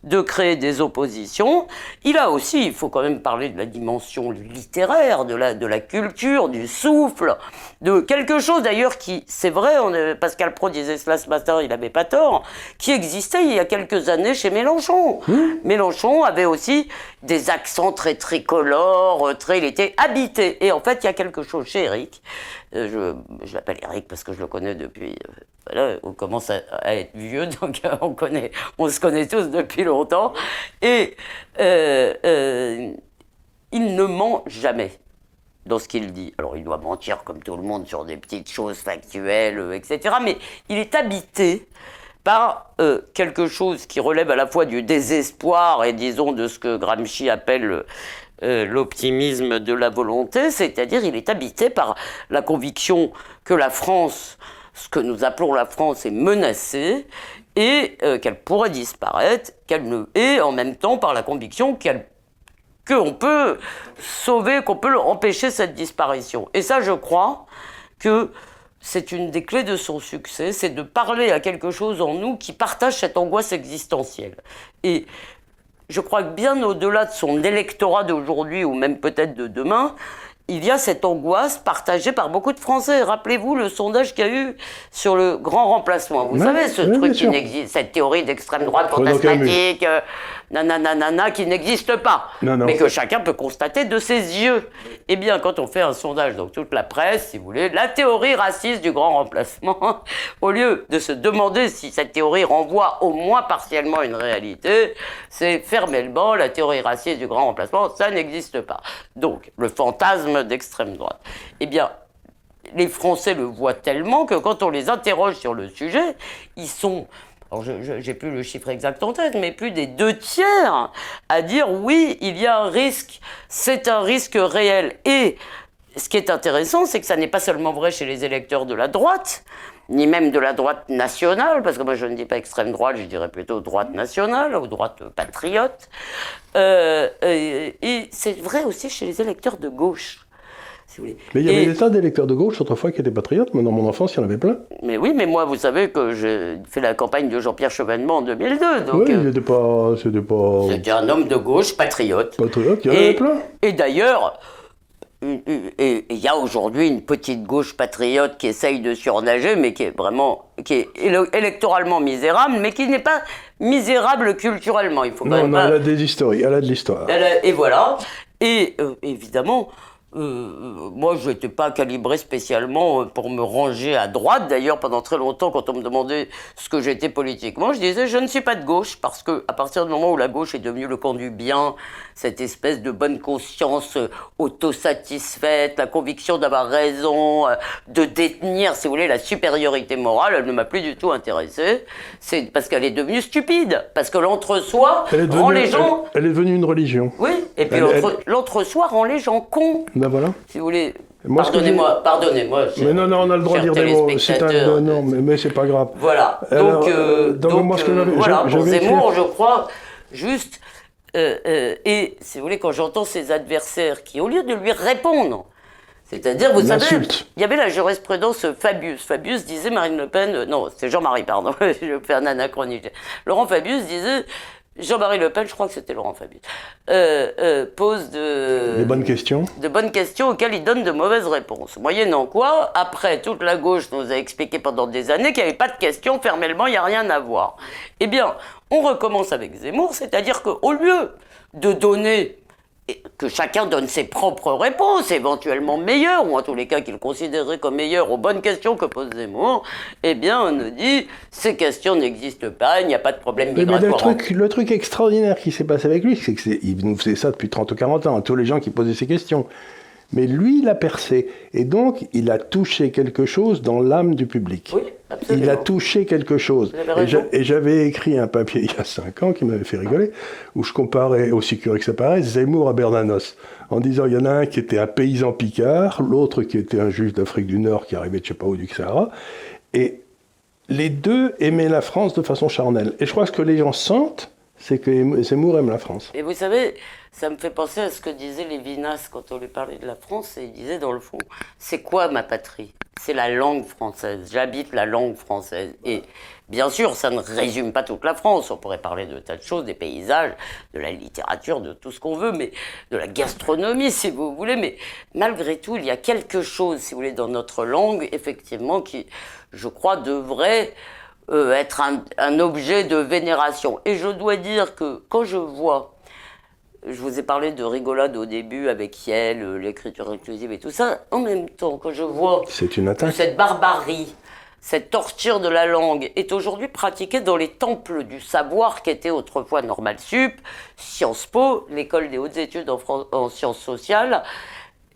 de créer des oppositions. Il a aussi, il faut quand même parler de la dimension littéraire, de la, de la culture, du souffle, de quelque chose d'ailleurs qui, c'est vrai, on, Pascal Pro disait cela ce matin, il n'avait pas tort, qui existait il y a quelques années chez Mélenchon. Mélenchon avait aussi des accents très tricolores, euh, très, il était habité. Et en fait, il y a quelque chose chez Eric, euh, je, je l'appelle Eric parce que je le connais depuis. Euh, voilà, on commence à, être vieux, <laughs> donc euh, on, se connaît tous depuis longtemps. Et euh, euh, il ne ment jamais dans ce qu'il dit. Alors il doit mentir comme tout le monde sur des petites choses factuelles, etc. Mais il est habité par quelque chose qui relève à la fois du désespoir et disons de ce que Gramsci appelle l'optimisme de la volonté, c'est-à-dire il est habité par la conviction que la France, ce que nous appelons la France, est menacée et euh, qu'elle pourrait disparaître, qu'elle ne, et en même temps par la conviction qu'on peut sauver, qu'on peut empêcher cette disparition. Et ça, je crois que c'est une des clés de son succès, c'est de parler à quelque chose en nous qui partage cette angoisse existentielle. Et je crois que bien au-delà de son électorat d'aujourd'hui ou même peut-être de demain, il y a cette angoisse partagée par beaucoup de Français. Rappelez-vous le sondage qu'il y a eu sur le grand remplacement. Vous Ouais, savez, ce ouais, truc qui sûr. n'existe, cette théorie d'extrême droite fantasmatique, euh, nanana, nanana, qui n'existe pas, Non, non. mais que chacun peut constater de ses yeux. Eh bien, quand on fait un sondage dans toute la presse, si vous voulez, la théorie raciste du grand remplacement, <laughs> au lieu de se demander si cette théorie renvoie au moins partiellement une réalité, c'est fermement la théorie raciste du grand remplacement, ça n'existe pas. Donc, le fantasme d'extrême droite. Eh bien, les Français le voient tellement que quand on les interroge sur le sujet, ils sont, alors je n'ai plus le chiffre exact en tête, mais plus des deux tiers à dire oui, il y a un risque, c'est un risque réel. Et ce qui est intéressant, c'est que ça n'est pas seulement vrai chez les électeurs de la droite, ni même de la droite nationale, parce que moi je ne dis pas extrême droite, je dirais plutôt droite nationale ou droite patriote. Euh, et c'est vrai aussi chez les électeurs de gauche. Si vous voulez. Mais il y avait Et- des tas d'électeurs de gauche autrefois qui étaient patriotes, mais dans mon enfance, il y en avait plein. Mais oui, mais moi, vous savez que j'ai fait la campagne de Jean-Pierre Chevènement en 2002. Donc, oui, euh, il n'était pas, c'était pas c'était un homme de gauche, patriote. patriote, il y en avait plein. et d'ailleurs, et- il y a aujourd'hui une petite gauche patriote qui essaye de surnager, mais qui est vraiment, qui est éle- électoralement misérable, mais qui n'est pas misérable culturellement. Il faut quand Non, même non, pas. elle a des histories, elle a de l'histoire. Et voilà. Et euh, évidemment, euh, moi, je n'étais pas calibré spécialement euh, pour me ranger à droite. D'ailleurs, pendant très longtemps, quand on me demandait ce que j'étais politiquement, je disais je ne suis pas de gauche parce que à partir du moment où la gauche est devenue le camp du bien, cette espèce de bonne conscience euh, autosatisfaite, la conviction d'avoir raison, euh, de détenir, si vous voulez, la supériorité morale, elle ne m'a plus du tout intéressée. C'est parce qu'elle est devenue stupide, parce que l'entre-soi rend les gens elle, elle est devenue une religion. oui, et puis l'entre-soi rend les gens cons, Ben voilà. si vous voulez. Pardonnez-moi, pardonnez-moi. Mais non, non, on a le droit de dire des mots. C'est un, non, mais, mais c'est pas grave. Voilà. Alors, donc, euh, donc, donc, moi, ce que euh, voilà, pour écrit- Zemmour, je crois, juste. Euh, euh, et si vous voulez, quand j'entends ses adversaires qui, au lieu de lui répondre, c'est-à-dire, vous savez, il y avait la jurisprudence Fabius. Fabius disait Marine Le Pen, euh, non, c'est Jean-Marie, pardon, <laughs> je fais un anachronisme. Laurent Fabius disait, Jean-Marie Le Pen, je crois que c'était Laurent Fabius, euh, euh, pose de bonnes questions. de bonnes questions auxquelles il donne de mauvaises réponses. Moyennant quoi, après, toute la gauche nous a expliqué pendant des années qu'il n'y avait pas de questions, fermellement, il n'y a rien à voir. Eh bien, on recommence avec Zemmour, c'est-à-dire qu'au lieu de donner que chacun donne ses propres réponses, éventuellement meilleures, ou en tous les cas qu'il considérerait comme meilleures aux bonnes questions que pose Zemmour, eh bien on nous dit ces questions n'existent pas, il n'y a pas de problème Mais, mais le, migratoire. truc, le truc extraordinaire qui s'est passé avec lui, c'est qu'il nous faisait ça depuis 30 ou 40 ans, à tous les gens qui posaient ces questions. Mais lui, il a percé. Et donc, il a touché quelque chose dans l'âme du public. Oui, absolument. Il a touché quelque chose. Et j'avais écrit un papier <laughs> il y a cinq ans qui m'avait fait rigoler, où je comparais, aussi curieux que ça paraît, Zemmour à Bernanos. En disant, il y en a un qui était un paysan picard, l'autre qui était un juif d'Afrique du Nord qui arrivait de je sais pas où du Sahara. Et les deux aimaient la France de façon charnelle. Et je crois que ce que les gens sentent, c'est que Zemmour aime la France. Et vous savez, ça me fait penser à ce que disait Lévinas quand on lui parlait de la France. Et il disait, dans le fond, c'est quoi ma patrie? C'est la langue française. J'habite la langue française. Et bien sûr, ça ne résume pas toute la France. On pourrait parler de tas de choses, des paysages, de la littérature, de tout ce qu'on veut, mais de la gastronomie, si vous voulez. Mais malgré tout, il y a quelque chose, si vous voulez, dans notre langue, effectivement, qui, je crois, devrait euh, être un, un objet de vénération. Et je dois dire que quand je vois, je vous ai parlé de rigolade au début avec Yel, euh, l'écriture inclusive et tout ça, en même temps, quand je vois C'est une que cette barbarie, cette torture de la langue est aujourd'hui pratiquée dans les temples du savoir qui était autrefois Normal Sup, Sciences Po, l'école des hautes études en, sciences sociales,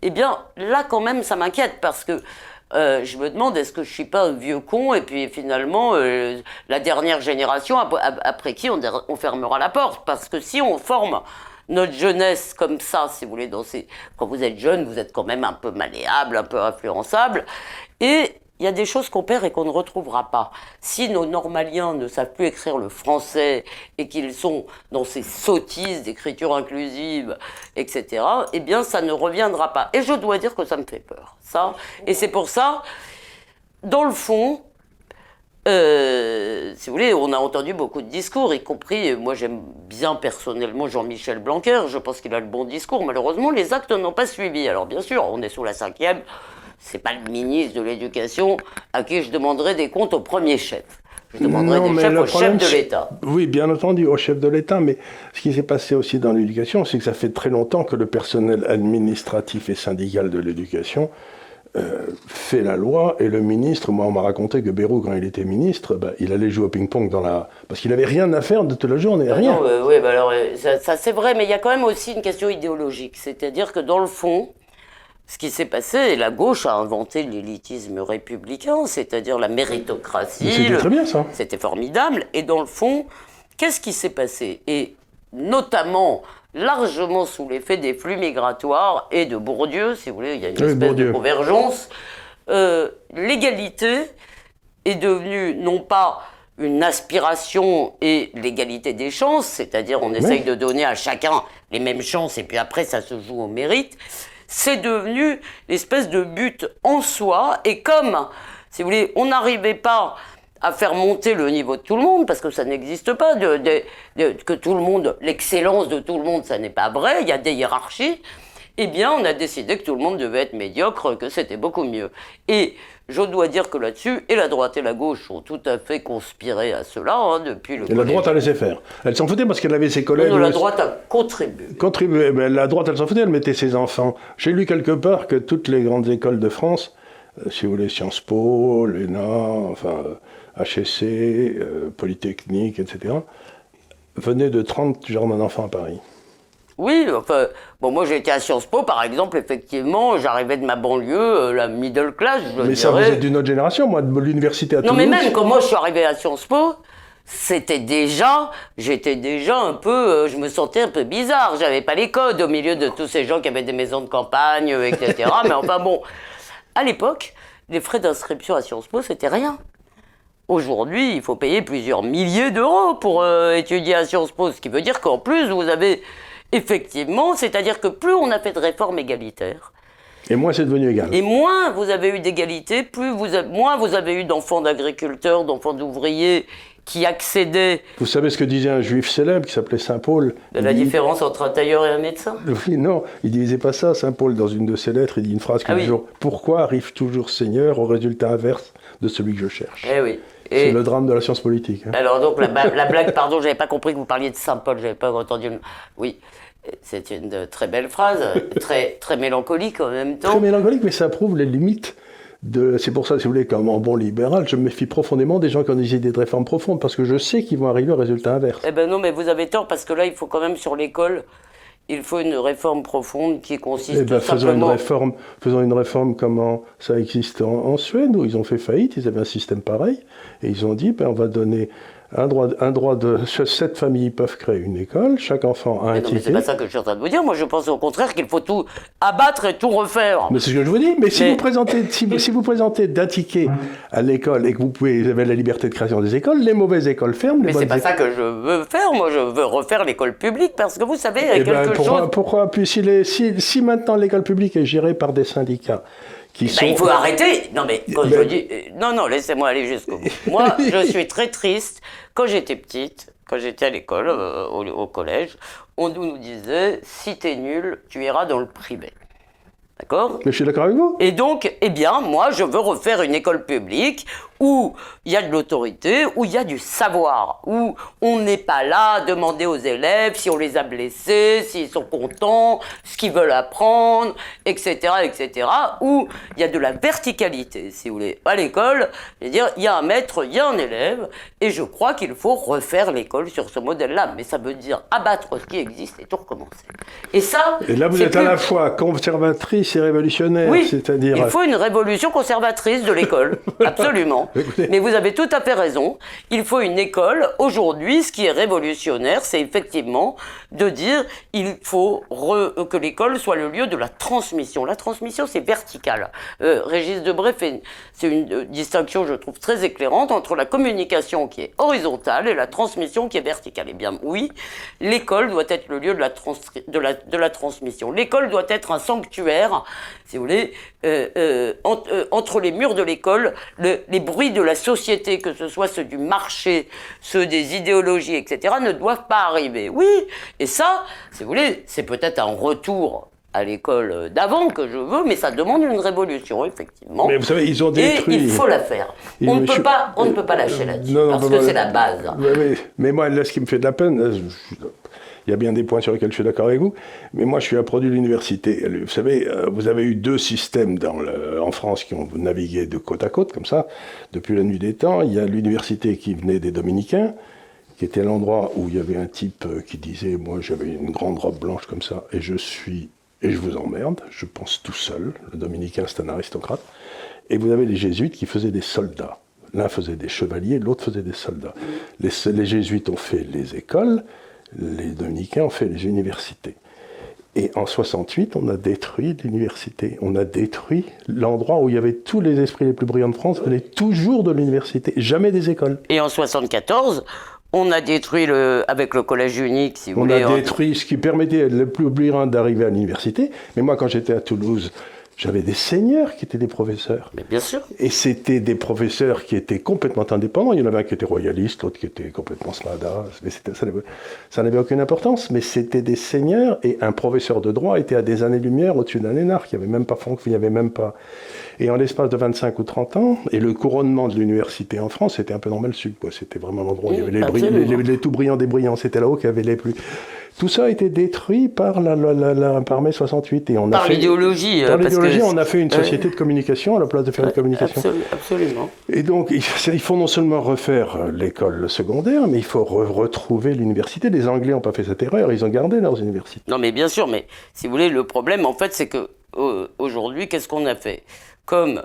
eh bien là quand même ça m'inquiète parce que euh, je me demande est-ce que je suis pas un vieux con et puis finalement euh, la dernière génération ap- ap- après qui on fermera la porte? Parce que si on forme notre jeunesse comme ça, si vous voulez, dans ces... quand vous êtes jeune, vous êtes quand même un peu malléable, un peu influençable. Et il y a des choses qu'on perd et qu'on ne retrouvera pas. Si nos normaliens ne savent plus écrire le français et qu'ils sont dans ces sottises d'écriture inclusive, etc., eh bien, ça ne reviendra pas. Et je dois dire que ça me fait peur, ça. Et c'est pour ça, dans le fond, euh, si vous voulez, on a entendu beaucoup de discours, y compris, euh, moi j'aime bien personnellement Jean-Michel Blanquer, je pense qu'il a le bon discours. Malheureusement, les actes n'ont pas suivi. Alors bien sûr, on est sous la cinquième, c'est pas le ministre de l'Éducation à qui je demanderai des comptes au premier chef. Je demanderai Non, des mais chefs au chef de l'État. Oui, bien entendu, au chef de l'État, mais ce qui s'est passé aussi dans l'éducation, c'est que ça fait très longtemps que le personnel administratif et syndical de l'éducation euh, fait la loi, et le ministre, moi on m'a raconté que Bérou, quand il était ministre, bah, il allait jouer au ping-pong dans la... Parce qu'il n'avait rien à faire de toute la journée, rien. Non, euh, oui, bah alors, euh, ça, ça, c'est vrai, mais il y a quand même aussi une question idéologique. C'est-à-dire que dans le fond, ce qui s'est passé, la gauche a inventé l'élitisme républicain, c'est-à-dire la méritocratie. C'était très bien ça. C'était formidable. Et dans le fond, qu'est-ce qui s'est passé? Et notamment, largement sous l'effet des flux migratoires et de Bourdieu, si vous voulez, il y a une Oui, espèce Bourdieu. de convergence, euh, l'égalité est devenue non pas une aspiration et l'égalité des chances, c'est-à-dire on essaye de donner à chacun les mêmes chances et puis après ça se joue au mérite, c'est devenu l'espèce de but en soi et comme, si vous voulez, on n'arrivait pas à faire monter le niveau de tout le monde, parce que ça n'existe pas, de, de- de- que tout le monde, l'excellence de tout le monde, ça n'est pas vrai, il y a des hiérarchies, eh bien, on a décidé que tout le monde devait être médiocre, que c'était beaucoup mieux. Et je dois dire que là-dessus, et la droite et la gauche ont tout à fait conspiré à cela, hein, depuis le Et la droite a laissé faire. Elle s'en foutait parce qu'elle avait ses collègues. Non, la droite a contribué. Contribuer, ben, la droite, elle s'en foutait, elle mettait ses enfants. J'ai lu quelque part que toutes les grandes écoles de France, si vous voulez, Sciences Po, l'ENA, enfin, euh, HSC, euh, Polytechnique, etc., venaient de 30 jardins d'enfants à Paris. Oui, enfin, bon, moi été à Sciences Po, par exemple, effectivement, j'arrivais de ma banlieue, euh, la middle class, je Mais ça, vous êtes d'une autre génération, moi, de l'université à Non, Toulouse. mais même quand moi je suis arrivé à Sciences Po, c'était déjà, j'étais déjà un peu, euh, je me sentais un peu bizarre. J'avais pas les codes au milieu de tous ces gens qui avaient des maisons de campagne, euh, etc. <laughs> mais enfin bon, à l'époque, les frais d'inscription à Sciences Po, c'était rien. Aujourd'hui, il faut payer plusieurs milliers d'euros pour euh, étudier à Sciences Po, ce qui veut dire qu'en plus, vous avez effectivement, c'est-à-dire que plus on a fait de réformes égalitaires, Et moi, c'est devenu égal. et moins vous avez eu d'égalité, plus vous a- moins vous avez eu d'enfants d'agriculteurs, d'enfants d'ouvriers qui accédaient Vous savez ce que disait un juif célèbre qui s'appelait Saint Paul? La dit- différence entre un tailleur et un médecin? Oui, non, il disait pas ça, Saint Paul, dans une de ses lettres, il dit une phrase qui Ah dit oui. toujours Pourquoi arrive toujours Seigneur au résultat inverse de celui que je cherche Eh oui. C'est le drame de la science politique. hein. alors donc <laughs> la, blague, pardon, j'avais pas compris que vous parliez de Saint Paul, j'avais pas entendu. le- Oui, c'est une très belle phrase, très très mélancolique en même temps. Très mélancolique, mais ça prouve les limites. C'est pour ça, si vous voulez, comme en bon libéral, je me méfie profondément des gens qui ont des idées de réforme profonde, parce que je sais qu'ils vont arriver au résultat inverse. Eh ben non, mais vous avez tort parce que là, il faut quand même sur l'école, il faut une réforme profonde qui consiste eh ben, faisons simplement... Une réforme, faisons une réforme comment ça existe en, en, Suède, où ils ont fait faillite, ils avaient un système pareil, et ils ont dit, ben, on va donner un droit, un droit de. Sept familles peuvent créer une école, chaque enfant a un mais ticket. C'est pas ça que je suis en train de vous dire. Moi, je pense au contraire qu'il faut tout abattre et tout refaire. Mais c'est ce que je vous dis. Mais si vous présentez, si vous, si vous présentez d'un ticket à l'école et que vous pouvez, vous avez la liberté de création des écoles, les mauvaises écoles ferment. Les mais c'est pas ça que je veux faire. Moi, je veux refaire l'école publique parce que vous savez, il y a quelque ben, pourquoi, chose. Pourquoi? Puis si, les, si, si maintenant l'école publique est gérée par des syndicats. Qui ben. Il faut arrêter. Non, mais quand Ben- je dis. Non, non, laissez-moi aller jusqu'au bout. Moi, <laughs> je suis très triste. Quand j'étais petite, quand j'étais à l'école, euh, au, au collège, on nous disait si t'es nul, tu iras dans le privé. D'accord? Mais je suis d'accord avec vous. Et donc, eh bien, moi, je veux refaire une école publique où il y a de l'autorité, où il y a du savoir, où on n'est pas là à demander aux élèves si on les a blessés, s'ils sont contents, ce qu'ils veulent apprendre, etc., etc., où il y a de la verticalité, si vous voulez. À l'école, c'est-à-dire, il y a un maître, il y a un élève, et je crois qu'il faut refaire l'école sur ce modèle-là. Mais ça veut dire abattre ce qui existe et tout recommencer. Et ça. Et là, vous êtes à la fois conservatrice et révolutionnaire. oui, C'est-à-dire. il faut une révolution conservatrice de l'école, <laughs> absolument. Écoutez. Mais vous avez tout à fait raison. Il faut une école. Aujourd'hui, ce qui est révolutionnaire, c'est effectivement de dire il faut re- que l'école soit le lieu de la transmission. La transmission, c'est vertical. Euh, Régis Debray fait c'est une euh, distinction, je trouve, très éclairante entre la communication qui est horizontale et la transmission qui est verticale. Eh bien, oui, l'école doit être le lieu de la, trans- de la, de la transmission. L'école doit être un sanctuaire, si vous voulez, euh, euh, en- euh, entre les murs de l'école, le- les bruits de la société, que ce soit ceux du marché, ceux des idéologies, etc., ne doivent pas arriver. Oui, et ça, si vous voulez, c'est peut-être un retour à l'école d'avant que je veux, mais ça demande une révolution, effectivement. Mais vous savez, ils ont Et détruit. il faut la faire. Et On ne peut pas, on ne peut pas lâcher là-dessus, non, parce que c'est la base. Mais moi, là, ce qui me fait de la peine, là, je- il y a bien des points sur lesquels je suis d'accord avec vous, mais moi, je suis un produit de l'université. Vous savez, euh, vous avez eu deux systèmes dans en France qui ont navigué de côte à côte, comme ça, depuis la nuit des temps. Il y a l'université qui venait des Dominicains, qui était l'endroit où il y avait un type euh, qui disait, moi, j'avais une grande robe blanche comme ça, et je suis, et je vous emmerde, je pense tout seul. Le Dominicain, c'est un aristocrate. Et vous avez les jésuites qui faisaient des soldats. L'un faisait des chevaliers, l'autre faisait des soldats. Les jésuites ont fait les écoles, les dominicains ont fait les universités. Et en 68, on a détruit l'université. On a détruit l'endroit où il y avait tous les esprits les plus brillants de France, venaient toujours de l'université, jamais des écoles. Et en 74, on a détruit le, avec le collège unique, si vous On voulez. a en- détruit ce qui permettait les plus brillants d'arriver à l'université. Mais moi, quand j'étais à Toulouse, j'avais des seigneurs qui étaient des professeurs. Mais bien sûr. Et c'était des professeurs qui étaient complètement indépendants. Il y en avait un qui était royaliste, l'autre qui était complètement smada. Mais c'était- ça n'avait- ça n'avait aucune importance. Mais c'était des seigneurs et un professeur de droit était à des années-lumière au-dessus d'un énarque. Il n'y avait même pas Franck, il n'y avait même pas. Et en l'espace de 25 ou 30 ans, et le couronnement de l'université en France, c'était un peu normal sud. quoi. C'était vraiment l'endroit où il y avait les, bri- absolument. les- les- les tout brillants des brillants. C'était là-haut qu'il y avait les plus. Tout ça a été détruit par, la, la- la- la- par mai 68. Et on a Par l'idéologie. euh, Par l'idéologie, on a fait une Ouais. société de communication à la place de faire une communication. Absolu- absolument. Et donc, il faut non seulement refaire euh, l'école secondaire, mais il faut re- retrouver l'université. Les Anglais n'ont pas fait cette erreur, ils ont gardé leurs universités. Non, mais bien sûr, mais si vous voulez, le problème, en fait, c'est que aujourd'hui, qu'est-ce qu'on a fait? Comme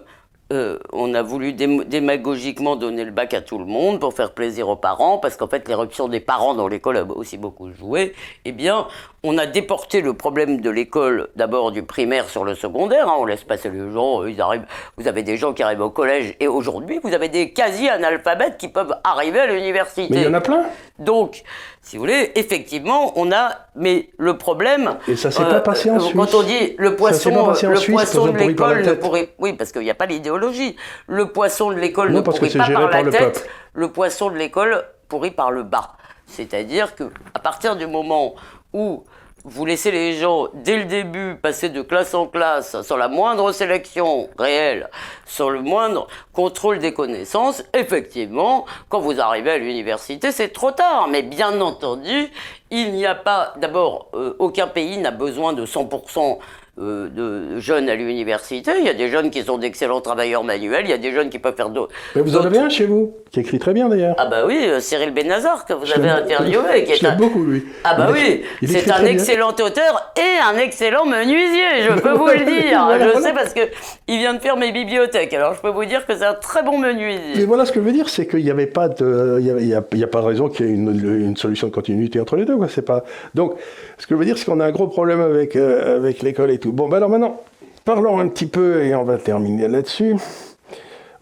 euh, on a voulu dém- démagogiquement donner le bac à tout le monde pour faire plaisir aux parents, parce qu'en fait, l'éruption des parents dans l'école a aussi beaucoup joué, eh bien, on a déporté le problème de l'école, d'abord du primaire sur le secondaire. hein, on laisse passer les gens, euh, ils arrivent, vous avez des gens qui arrivent au collège, et aujourd'hui, vous avez des quasi-analphabètes qui peuvent arriver à l'université. Mais il y en a plein. Donc, si vous voulez, effectivement, on a. Mais le problème. Et ça s'est pas passé en euh, Suisse. Quand on dit le poisson, le Suisse, poisson de l'école ne pourrait. Oui, parce qu'il n'y a pas l'idéologie. Le poisson de l'école ne c'est pas par, la le tête. peuple. Le poisson de l'école pourrit par le bas. C'est-à-dire que à partir du moment où vous laissez les gens, dès le début, passer de classe en classe, sans la moindre sélection réelle, sans le moindre contrôle des connaissances, effectivement, quand vous arrivez à l'université, c'est trop tard. Mais bien entendu, il n'y a pas, d'abord, euh, aucun pays n'a besoin de 100% euh, de jeunes à l'université. Il y a des jeunes qui sont d'excellents travailleurs manuels, il y a des jeunes qui peuvent faire d'autres. Mais vous en avez un chez vous, qui écrit très bien d'ailleurs. Ah bah oui, euh, Cyril Benazar, que vous Je avez interviewé. qui est un- beaucoup lui. Ah bah Il oui, c'est un bien. excellent auteur et un excellent menuisier, je peux vous le dire. <laughs> Voilà, je voilà. sais parce que il vient de faire mes bibliothèques, alors je peux vous dire que c'est un très bon Mais menuisier. voilà ce que je veux dire, c'est qu'il n'y avait pas de, il y avait- il y a, il y a pas de raison qu'il y ait une, une solution de continuité entre les deux. Quoi. C'est pas. Donc, ce que je veux dire, c'est qu'on a un gros problème avec euh, avec l'école Bon, ben alors maintenant, parlons un petit peu et on va terminer là-dessus.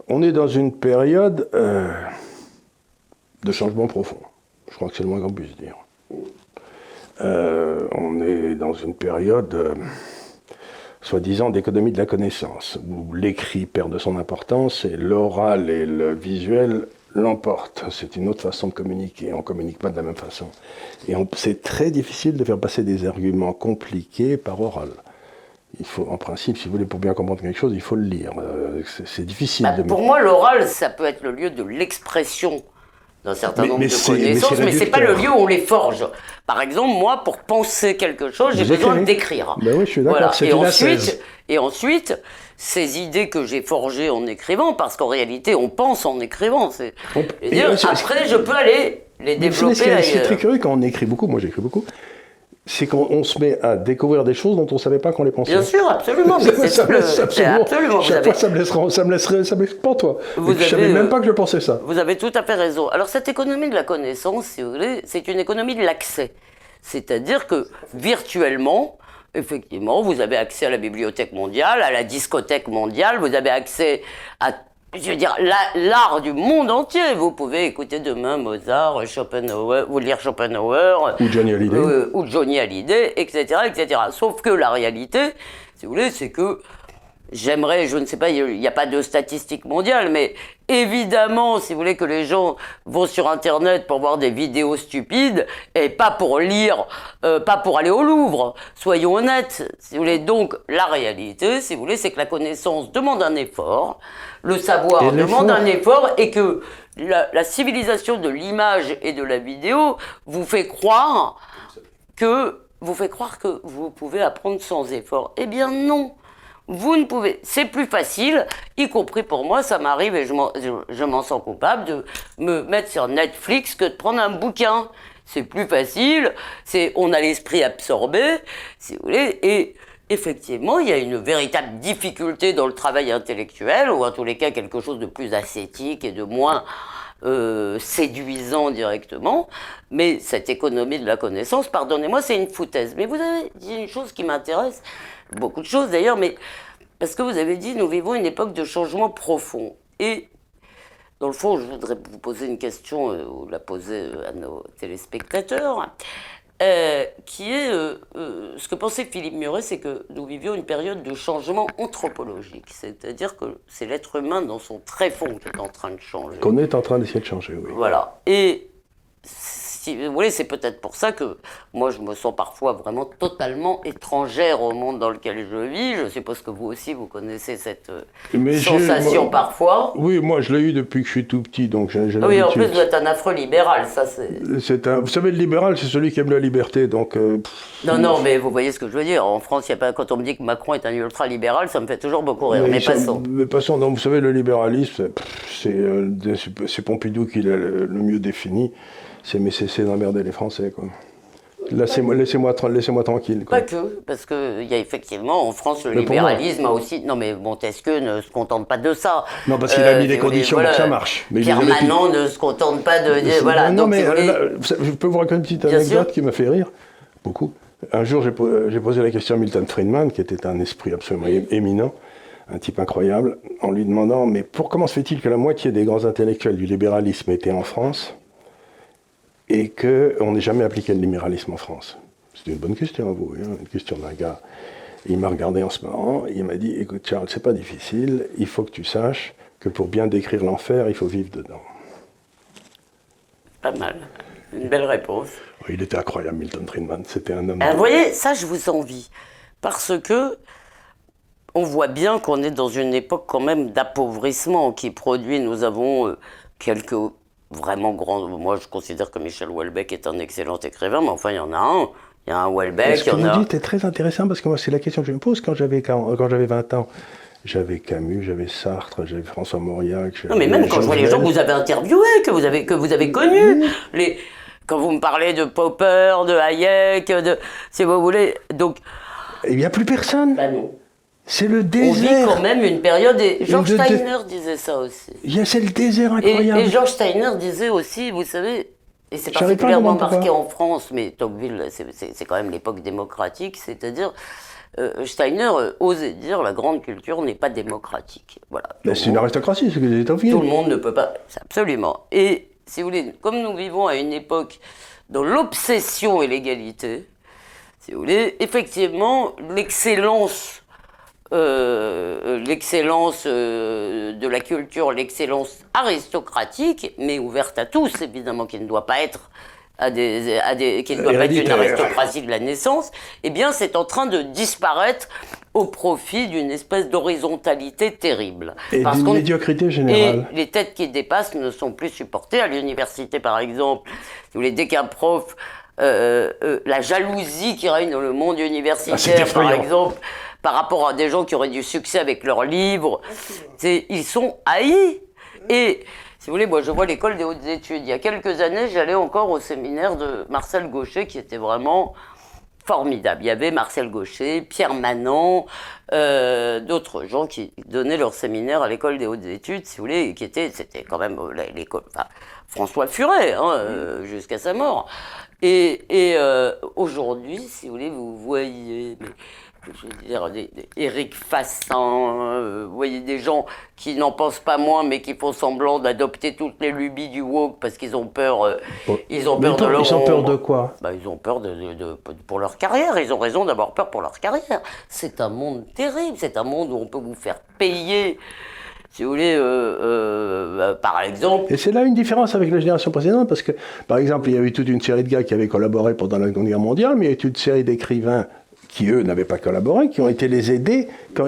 On est dans une période euh, de changement profond. Je crois que c'est le moins qu'on puisse dire. Euh, on est dans une période. euh, soi-disant d'économie de la connaissance, où l'écrit perd de son importance et l'oral et le visuel l'emportent. C'est une autre façon de communiquer, on ne communique pas de la même façon. Et c'est très difficile de faire passer des arguments compliqués par oral. Il faut, en principe, si vous voulez, pour bien comprendre quelque chose, il faut le lire. Euh, c'est, c'est difficile Bah, de pour moi, l'oral, ça peut être le lieu de l'expression d'un certain Mais- nombre mais de c'est- mais connaissances, c'est mais c'est pas le lieu où on les forge. Par exemple, moi, pour penser quelque chose, j'ai besoin d'écrire. Ben oui, je suis d'accord, Voilà. c'est Et ensuite, et ensuite, ces idées que j'ai forgées en écrivant, parce qu'en réalité, on pense en écrivant. C'est, c'est- après, je peux aller les développer ce qui est- ce qui est très curieux quand on écrit beaucoup, moi j'écris beaucoup, c'est qu'on on se met à découvrir des choses dont on ne savait pas qu'on les pensait. Bien sûr, absolument. mais <laughs> ça tout me laisse absolument. absolument. Chaque avez- fois, ça me laisserait, ça me laisserait, ça me pas toi. Vous puis, je avez, savais même euh, pas que je pensais ça. Vous avez tout à fait raison. Alors cette économie de la connaissance, si vous voulez, c'est une économie de l'accès. C'est-à-dire que virtuellement, effectivement, vous avez accès à la bibliothèque mondiale, à la discothèque mondiale, vous avez accès à, je veux dire, la- l'art du monde entier. Vous pouvez écouter demain Mozart, Schopenhauer, ou lire Schopenhauer, Ou Johnny Hallyday. euh, ou Johnny Hallyday, etc., etc. Sauf que la réalité, si vous voulez, c'est que J'aimerais, je ne sais pas, il n'y a pas de statistiques mondiales, mais évidemment, si vous voulez que les gens vont sur Internet pour voir des vidéos stupides et pas pour lire, euh, pas pour aller au Louvre. Soyons honnêtes. Si vous voulez, donc la réalité, si vous voulez, c'est que la connaissance demande un effort, le savoir Et demande un effort et que la, la civilisation de l'image et de la vidéo vous fait croire que vous fait croire que vous pouvez apprendre sans effort. Eh bien non. Vous ne pouvez. C'est plus facile, y compris pour moi, ça m'arrive et je m'en, sens coupable de me mettre sur Netflix que de prendre un bouquin. C'est plus facile, c'est, on a l'esprit absorbé, si vous voulez, et effectivement, il y a une véritable difficulté dans le travail intellectuel, ou en tous les cas quelque chose de plus ascétique et de moins euh, séduisant directement, mais cette économie de la connaissance, pardonnez-moi, c'est une foutaise. Mais vous avez dit une chose qui m'intéresse, beaucoup de choses d'ailleurs, mais parce que vous avez dit, nous vivons une époque de changement profond. Et dans le fond, je voudrais vous poser une question, euh, ou la poser euh, à nos téléspectateurs, euh, qui est euh, euh, ce que pensait Philippe Muret, c'est que nous vivions une période de changement anthropologique, c'est-à-dire que c'est l'être humain dans son tréfonds qui est en train de changer. Qu'on est en train d'essayer de changer, oui. Voilà. Et si vous voulez, c'est peut-être pour ça que moi je me sens parfois vraiment totalement étrangère au monde dans lequel je vis. Je suppose que vous aussi vous connaissez cette euh, Mais sensation moi- parfois. Oui, moi je l'ai eu depuis que je suis tout petit, donc j'ai Oui, en plus vous êtes un affreux libéral, ça c'est. Un- Vous savez, le libéral, c'est celui qui aime la liberté, donc... euh, Non, non, mais vous voyez ce que je veux dire. En France, il y a pas, quand on me dit que Macron est un ultra-libéral, ça me fait toujours beaucoup rire. Mais, ça- passons. mais passons. Non, vous savez, le libéralisme, c'est- euh, c'est- Pompidou qui l'a le, le mieux défini. C'est d'emmerder les Français, quoi. Laissez-moi laissez-moi tra- laissez-moi tranquille, quoi. Pas que, parce qu'il y a effectivement en France le Mais pour moi- libéralisme a aussi. Non, mais Montesquieu ne se contente pas de ça. Non, parce qu'il a mis si des conditions pour que ça marche. Mais Pierre ne se contente pas de dire. Voilà, non, donc, mais voulez- euh, là, je peux vous raconter une petite anecdote qui m'a fait rire beaucoup. Un jour, j'ai po- j'ai posé la question à Milton Friedman, qui était un esprit absolument éminent, un type incroyable, en lui demandant Mais pour comment se fait-il que la moitié des grands intellectuels du libéralisme étaient en France? Et qu'on n'ait jamais appliqué le libéralisme en France C'était une bonne question à vous, hein, une question d'un gars. Il m'a regardé en ce moment, il m'a dit Écoute, Charles, c'est pas difficile, il faut que tu saches que pour bien décrire l'enfer, il faut vivre dedans. Pas mal. Une belle réponse. Il était incroyable, Milton Friedman. C'était un homme. Ah, vous voyez, ça, je vous envie. Parce que on voit bien qu'on est dans une époque quand même d'appauvrissement qui produit. Nous avons euh, quelques vraiment grands. Moi, je considère que Michel Houellebecq est un excellent écrivain, mais enfin, il y en a un. il y a un Ce que il y en vous a. dites est très intéressant parce que moi, c'est la question que je me pose quand j'avais quand, quand j'avais 20 ans. J'avais Camus, j'avais Sartre, j'avais François Mauriac. Non, mais même quand je vois les gens que vous avez interviewés, que vous avez, que vous avez connus, les, quand vous me parlez de Popper, de Hayek, de, si vous voulez, donc, Il n'y a plus personne. bah non. C'est le On vit désert. quand même une période, et George de- de- Steiner disait ça aussi. Il y a c'est le désert Et, incroyable. et George Steiner disait aussi, vous savez, et c'est particulièrement marqué en France, mais Tocqueville, c'est- quand même l'époque démocratique, c'est-à-dire, euh, Steiner euh, osait dire la grande culture n'est pas démocratique. Voilà. C'est une aristocratie, ce que vous êtes Tout le monde ne peut pas. Absolument. Et si vous voulez, comme nous vivons à une époque dans l'obsession et l'égalité, si vous voulez, effectivement, l'excellence, euh, l'excellence euh, de la culture, l'excellence aristocratique, mais ouverte à tous, évidemment, qui ne doit pas être à des, à des, qui ne doit pas être une aristocratie de la naissance, eh bien, c'est en train de disparaître au profit d'une espèce d'horizontalité terrible. Et d'une médiocrité générale. et les têtes qui dépassent ne sont plus supportées. À l'université, par exemple, vous voulez, dès qu'un prof, euh, la jalousie qui règne dans le monde Ah, universitaire, par exemple, par rapport à des gens qui auraient du succès avec leurs livres, c'est- ils sont haïs. Et si vous voulez, moi je vois l'école des hautes études. Il y a quelques années, j'allais encore au séminaire de Marcel Gaucher, qui était vraiment formidable. Il y avait Marcel Gaucher, Pierre Manant, euh, d'autres gens qui donnaient leur séminaire à l'école des hautes études, si vous voulez, et qui étaient, c'était quand même euh, l'école, enfin, François Furet, hein, euh, jusqu'à sa mort. Et, et euh, aujourd'hui, si vous voulez, vous voyez, mais, je veux dire, des, des- Éric Fassin, euh, vous voyez des gens qui n'en pensent pas moins, mais qui font semblant d'adopter toutes les lubies du woke parce qu'ils ont peur, euh, ils ont peur de ils leur ont peur de quoi? Bah, ils ont peur de, de- de- pour leur carrière. Ils ont raison d'avoir peur pour leur carrière. C'est un monde terrible. C'est un monde où on peut vous faire payer, si vous voulez, euh, euh, bah, par exemple. Et c'est là une différence avec la génération précédente, parce que, par exemple, il y a eu toute une série de gars qui avaient collaboré pendant la Seconde Guerre mondiale, mais il y a eu toute une série d'écrivains qui, eux, n'avaient pas collaboré, qui ont été les aider quand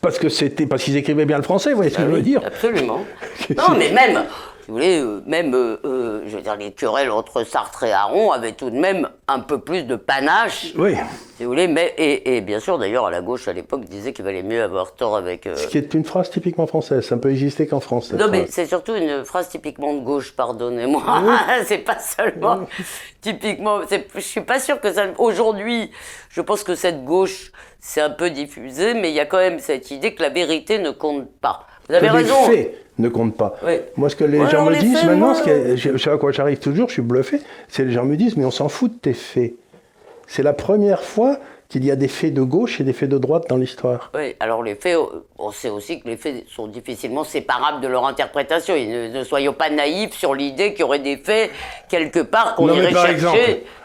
parce que c'était parce qu'ils écrivaient bien le français, vous voyez ce que je veux dire Absolument. <laughs> non, mais même, vous voulez, euh, même, euh, euh, je veux dire, les querelles entre Sartre et Aron avaient tout de même un peu plus de panache, Oui. si vous voulez. Mais, et, et bien sûr, d'ailleurs, à la gauche, à l'époque, disait qu'il valait mieux avoir tort avec. Ce qui est une phrase typiquement française, ça ne peut exister qu'en France. Non, mais c'est surtout une phrase typiquement de gauche, pardonnez-moi. <laughs> c'est pas seulement typiquement. Je suis pas sûr que ça. Aujourd'hui, je pense que cette gauche, c'est un peu diffusé, mais il y a quand même cette idée que la vérité ne compte pas. Vous avez raison. Faits ne comptent pas. Moi, ce que les Ouais, gens me les disent fait, maintenant, moi. ce je, je sais à quoi j'arrive toujours, je suis bluffé, c'est les gens me disent, mais on s'en fout de tes faits. C'est la première fois qu'il y a des faits de gauche et des faits de droite dans l'histoire. Oui, alors les faits, on sait aussi que les faits sont difficilement séparables de leur interprétation. Et ne, ne soyons pas naïfs sur l'idée qu'il y aurait des faits quelque part qu'on irait par chercher. exemple,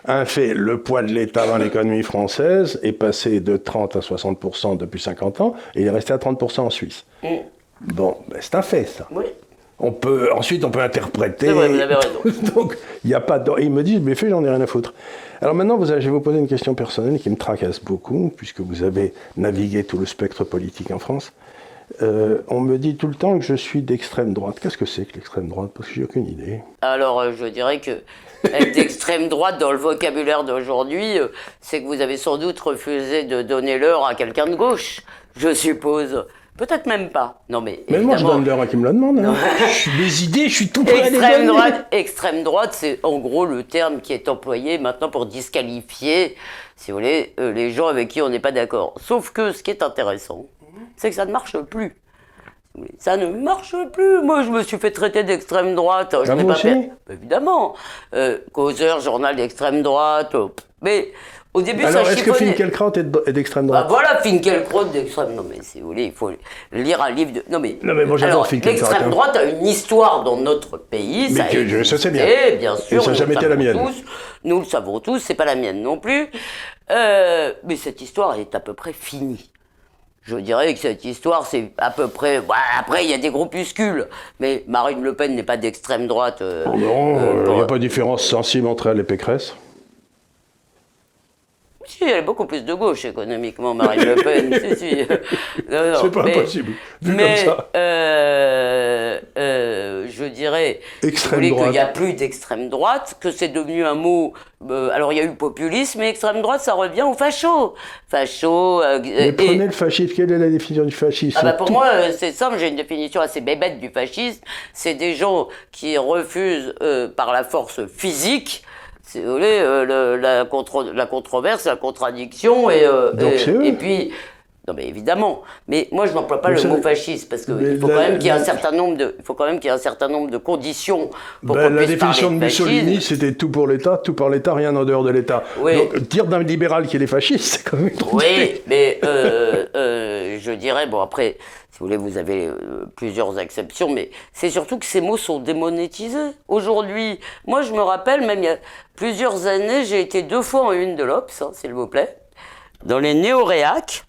un fait, le poids de l'État dans l'économie française est passé de 30 à 60% depuis 50 ans, et il est resté à 30% en Suisse. Mm. Bon, ben, c'est un fait, ça. Oui. On peut, ensuite, on peut interpréter. C'est vrai, vous avez raison. <laughs> Donc, il n'y a pas de... Ils me disent, mais fait, j'en ai rien à foutre. Alors maintenant, vous je vais vous poser une question personnelle qui me tracasse beaucoup, puisque vous avez navigué tout le spectre politique en France. Euh, on me dit tout le temps que je suis d'extrême droite. Qu'est-ce que c'est que l'extrême droite? Parce que j'ai aucune idée. Alors, euh, je dirais que être <laughs> d'extrême droite dans le vocabulaire d'aujourd'hui, euh, c'est que vous avez sans doute refusé de donner l'heure à quelqu'un de gauche, je suppose. Peut-être même pas. Non, mais. Mais moi, je donne l'heure à qui me la demande. hein. Je suis- Mes idées, je suis tout prêt à Extrême donner. droite, extrême droite, c'est en gros le terme qui est employé maintenant pour disqualifier, si vous voulez, euh, les gens avec qui on n'est pas d'accord. Sauf que ce qui est intéressant, c'est que ça ne marche plus. Ça ne marche plus. Moi, je me suis fait traiter d'extrême droite. Je Ah, n'ai vous pas fait. Évidemment. Euh, causeur, journal d'extrême droite. euh, Mais au début, Alors, ça est-ce que. Finkielkraut est de- est d'extrême Bah droite voilà, Finkielkraut d'extrême. Non mais si vous voulez, il faut lire un livre de. Non mais. Non, mais moi, j'adore Finkielkraut, L'extrême hein. droite a une histoire dans notre pays. Mais ça que je- bien. existé, bien sûr. Et ça n'a jamais le été la mienne. tous. nous le savons tous, c'est pas la mienne non plus. Euh, mais cette histoire est à peu près finie. Je dirais que cette histoire, c'est à peu près. Bah, après, il y a des groupuscules, mais Marine Le Pen n'est pas d'extrême droite. euh, Non, euh, il n'y a pas de différence sensible entre elle et Pécresse. Si, elle est beaucoup plus de gauche économiquement, Marine Le Pen. si, si. <laughs> C'est pas impossible, vu mais, comme ça. euh, euh, je dirais Extrême vous voulez, qu'il n'y a plus d'extrême droite, que c'est devenu un mot. euh, alors il y a eu populisme, mais extrême droite, ça revient au facho. Facho. euh, Mais et- prenez le fascisme. Quelle est la définition du fascisme? Ah bah pour tout- moi, euh, c'est simple, j'ai une définition assez bébête du fascisme. C'est des gens qui refusent par la force physique, si vous voulez, euh, le- la, contre- la controverse, la contradiction, et, euh, et- et puis... Non mais évidemment, mais moi je n'emploie pas Mais le ça- mot fasciste parce qu'il faut la- quand même qu'il y ait un certain nombre de, il faut quand même qu'il y ait un certain nombre de conditions pour Ben, qu'on la définition de. Mussolini, c'était tout pour l'État, tout pour l'État, rien en dehors de l'État. Oui. Donc, dire d'un libéral qu'il est fasciste, c'est quand même trop Oui, mais euh, euh, je dirais, bon après, si vous voulez, vous avez euh, plusieurs exceptions, mais c'est surtout que ces mots sont démonétisés. Aujourd'hui, moi je me rappelle, même il y a plusieurs années, j'ai été deux fois en une de l'Obs, hein, s'il vous plaît, dans les néo-réacs,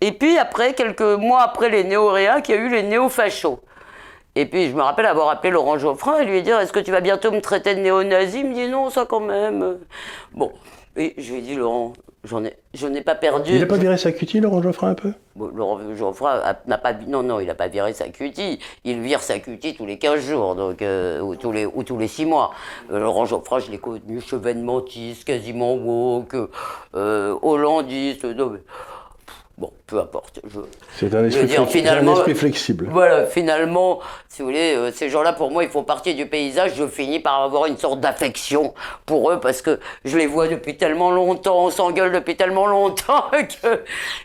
et puis après, quelques mois après les néo-réacs, il y a eu les néo-fachos. Et puis je me rappelle avoir appelé Laurent Geoffrin et lui dire Est-ce que tu vas bientôt me traiter de néo-nazi? Il me dit Non, ça quand même. Bon, et je lui ai dit Laurent, j'en ai, je n'ai pas perdu. Il n'a pas viré sa cutie, Laurent Geoffrin, un peu? Bon, Laurent Geoffrin n'a pas, non, non, il n'a pas viré sa cutie. Il vire sa cutie tous les 15 jours, donc, euh, ou, tous les, ou tous les 6 mois. Euh, Laurent Geoffrin, je l'ai connu chevènementiste, quasiment woke, euh, hollandiste. Bon, peu importe. C'est un, un esprit flexible. Voilà, finalement, si vous voulez, euh, ces gens-là, pour moi, ils font partie du paysage. Je finis par avoir une sorte d'affection pour eux parce que je les vois depuis tellement longtemps, on s'engueule depuis tellement longtemps <laughs> que.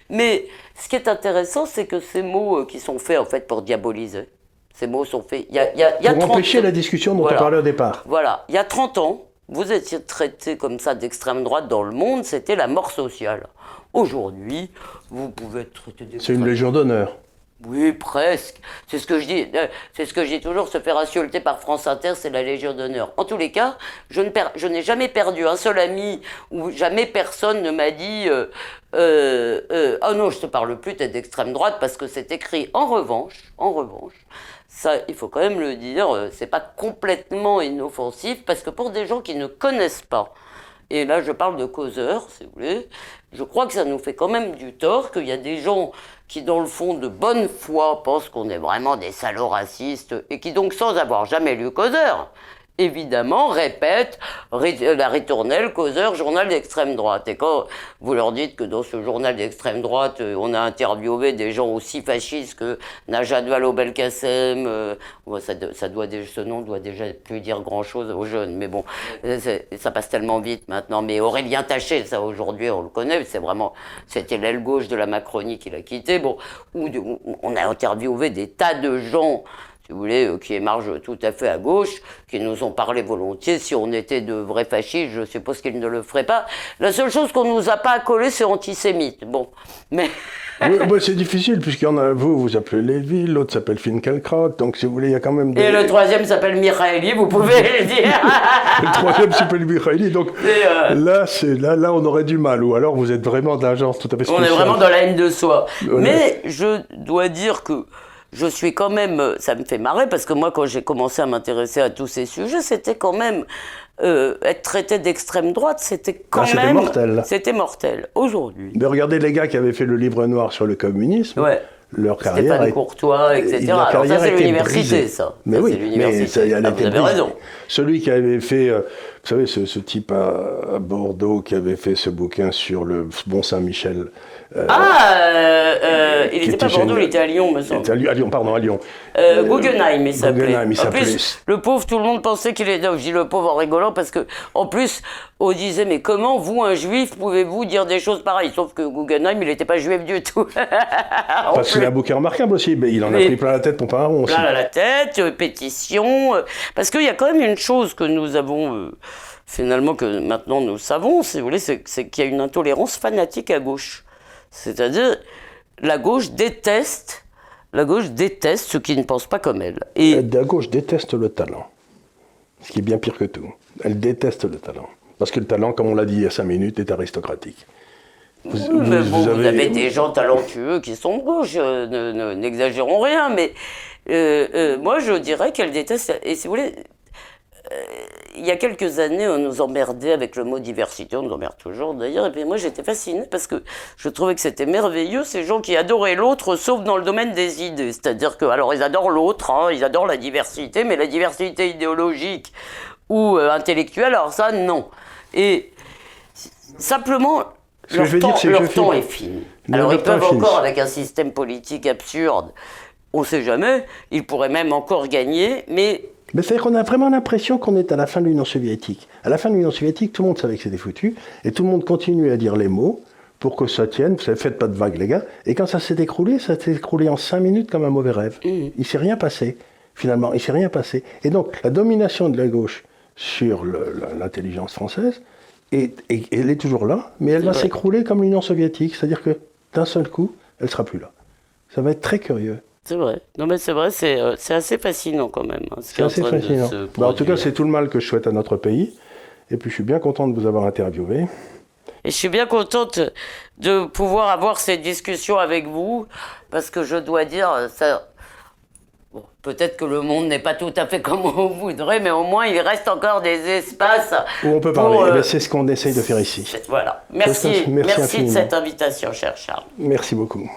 Mais ce qui est intéressant, c'est que ces mots euh, qui sont faits, en fait, pour diaboliser, ces mots sont faits. Il y a, il y a- il y a Pour 30 empêcher la discussion dont Voilà. on parlait au départ. Voilà, il y a 30 ans, vous étiez traité comme ça d'extrême droite dans le monde, c'était la mort sociale. Aujourd'hui, vous pouvez être traité C'est une légion d'honneur. oui, presque. C'est ce que je dis. euh, C'est ce que je dis toujours. Se faire insulter par France Inter, c'est la Légion d'honneur. En tous les cas, je ne per- je n'ai jamais perdu un seul ami ou jamais personne ne m'a dit. Euh, euh, euh, oh non, je te parle plus, t'es d'extrême droite parce que c'est écrit. En revanche, en revanche, ça, il faut quand même le dire, euh, c'est pas complètement inoffensif parce que pour des gens qui ne connaissent pas. Et là, je parle de causeurs, si vous voulez. Je crois que ça nous fait quand même du tort qu'il y a des gens qui, dans le fond, de bonne foi, pensent qu'on est vraiment des salauds racistes et qui, donc, sans avoir jamais lu causeur, évidemment, répètent ri- la ritournelle causeur journal d'extrême droite. Et quand vous leur dites que dans ce journal d'extrême droite, euh, on a interviewé des gens aussi fascistes que Najat Vallaud-Belkacem, euh, bon, ça, ça doit déjà- ce nom doit déjà plus dire grand-chose aux jeunes, mais bon, euh, ça passe tellement vite maintenant. Mais Aurélien Taché, ça aujourd'hui on le connaît, c'est vraiment, c'était l'aile gauche de la Macronie qui l'a quitté. Bon, où de- où on a interviewé des tas de gens si vous voulez, euh, qui émargent tout à fait à gauche, qui nous ont parlé volontiers. Si on était de vrais fascistes, je suppose qu'ils ne le feraient pas. La seule chose qu'on nous a pas accolé, c'est antisémite. Bon, mais Oui, bah, c'est difficile, puisqu'il y en a, vous, vous appelez Lévy, l'autre s'appelle Finkielkraut, donc si vous voulez, il y a quand même des... et le troisième s'appelle Michaeli, vous pouvez le dire. <laughs> Le troisième s'appelle Mikhaili, donc euh, là, c'est, là, là, on aurait du mal, ou alors vous êtes vraiment d'un genre tout à fait On spécial. est vraiment dans la haine de soi. Voilà. Mais je dois dire que je suis quand même, ça me fait marrer parce que moi, quand j'ai commencé à m'intéresser à tous ces sujets, c'était quand même euh, être traité d'extrême droite, c'était quand Ah, c'était même mortel. C'était mortel. Aujourd'hui, Mais regardez les gars qui avaient fait le livre noir sur le communisme, ouais. leur carrière... Stéphane Courtois, etc. Alors ça, c'est l'université, ça. Mais Ça, oui, c'est mais l'université. ça, elle Ah, était vous avez brisée. raison. Celui qui avait fait, euh, vous savez, ce, ce type à, à Bordeaux qui avait fait ce bouquin sur le Mont Saint-Michel. euh, Ah, euh, euh, il n'était pas à Bordeaux, il était à Lyon, me il semble. était à Lyon, à Lyon, pardon, à Lyon. Euh, Guggenheim, il s'appelait. Guggenheim, il en plus, le pauvre, tout le monde pensait qu'il était. Non, je dis le pauvre en rigolant parce que, en plus, on disait mais comment vous, un juif, pouvez-vous dire des choses pareilles? Sauf que Guggenheim, il n'était pas juif du tout. <laughs> Parce que c'est plus. un bouquin remarquable aussi, mais il en a Mais- pris plein la tête pour pas un rond aussi. plein à la tête, pétition. parce qu'il y a quand même une chose que nous avons, finalement, que maintenant nous savons, si vous voulez, c'est qu'il y a une intolérance fanatique à gauche. C'est-à-dire, la gauche déteste. La gauche déteste ceux qui ne pensent pas comme elle. Et La gauche déteste le talent. Ce qui est bien pire que tout. Elle déteste le talent. Parce que le talent, comme on l'a dit il y a cinq minutes, est aristocratique. Vous, Oui, mais vous- bon, vous vous avez des gens talentueux qui sont de gauche, euh, ne- ne- n'exagérons rien, mais euh, euh, moi je dirais qu'elle déteste, et si vous voulez, il y a quelques années, on nous emmerdait avec le mot diversité, on nous emmerde toujours d'ailleurs, et puis moi j'étais fascinée parce que je trouvais que c'était merveilleux, ces gens qui adoraient l'autre, sauf dans le domaine des idées. C'est-à-dire que, alors ils adorent l'autre, hein, ils adorent la diversité, mais la diversité idéologique ou euh, intellectuelle, alors ça, non. Et simplement, Ce leur dire, temps, leur temps est fini. Alors ils peuvent encore, avec un système politique absurde, on ne sait jamais, ils pourraient même encore gagner, mais Mais c'est-à-dire qu'on a vraiment l'impression qu'on est à la fin de l'Union soviétique. À la fin de l'Union soviétique, tout le monde savait que c'était foutu, et tout le monde continuait à dire les mots pour que ça tienne. Vous savez, faites pas de vagues, les gars. Et quand ça s'est écroulé, ça s'est écroulé en cinq minutes comme un mauvais rêve. Il s'est rien passé, finalement. Il s'est rien passé. Et donc, la domination de la gauche sur l'intelligence française, est, est- elle est toujours là, mais elle va s'écrouler comme l'Union soviétique. C'est-à-dire que d'un seul coup, elle sera plus là. Ça va être très curieux. C'est vrai. Non mais c'est vrai, c'est euh, assez fascinant quand même. hein, C'est assez fascinant. Bah, en tout cas, c'est tout le mal que je souhaite à notre pays. Et puis, je suis bien content de vous avoir interviewé. Et je suis bien contente de pouvoir avoir cette discussion avec vous, parce que je dois dire, ça. bon, Peut-être que le monde n'est pas tout à fait <laughs> comme on voudrait, mais au moins il reste encore des espaces Où on peut parler. Eh euh, ben, c'est ce qu'on essaye de faire ici. Voilà. Merci, Merci merci, de cette invitation, cher Charles. Merci beaucoup.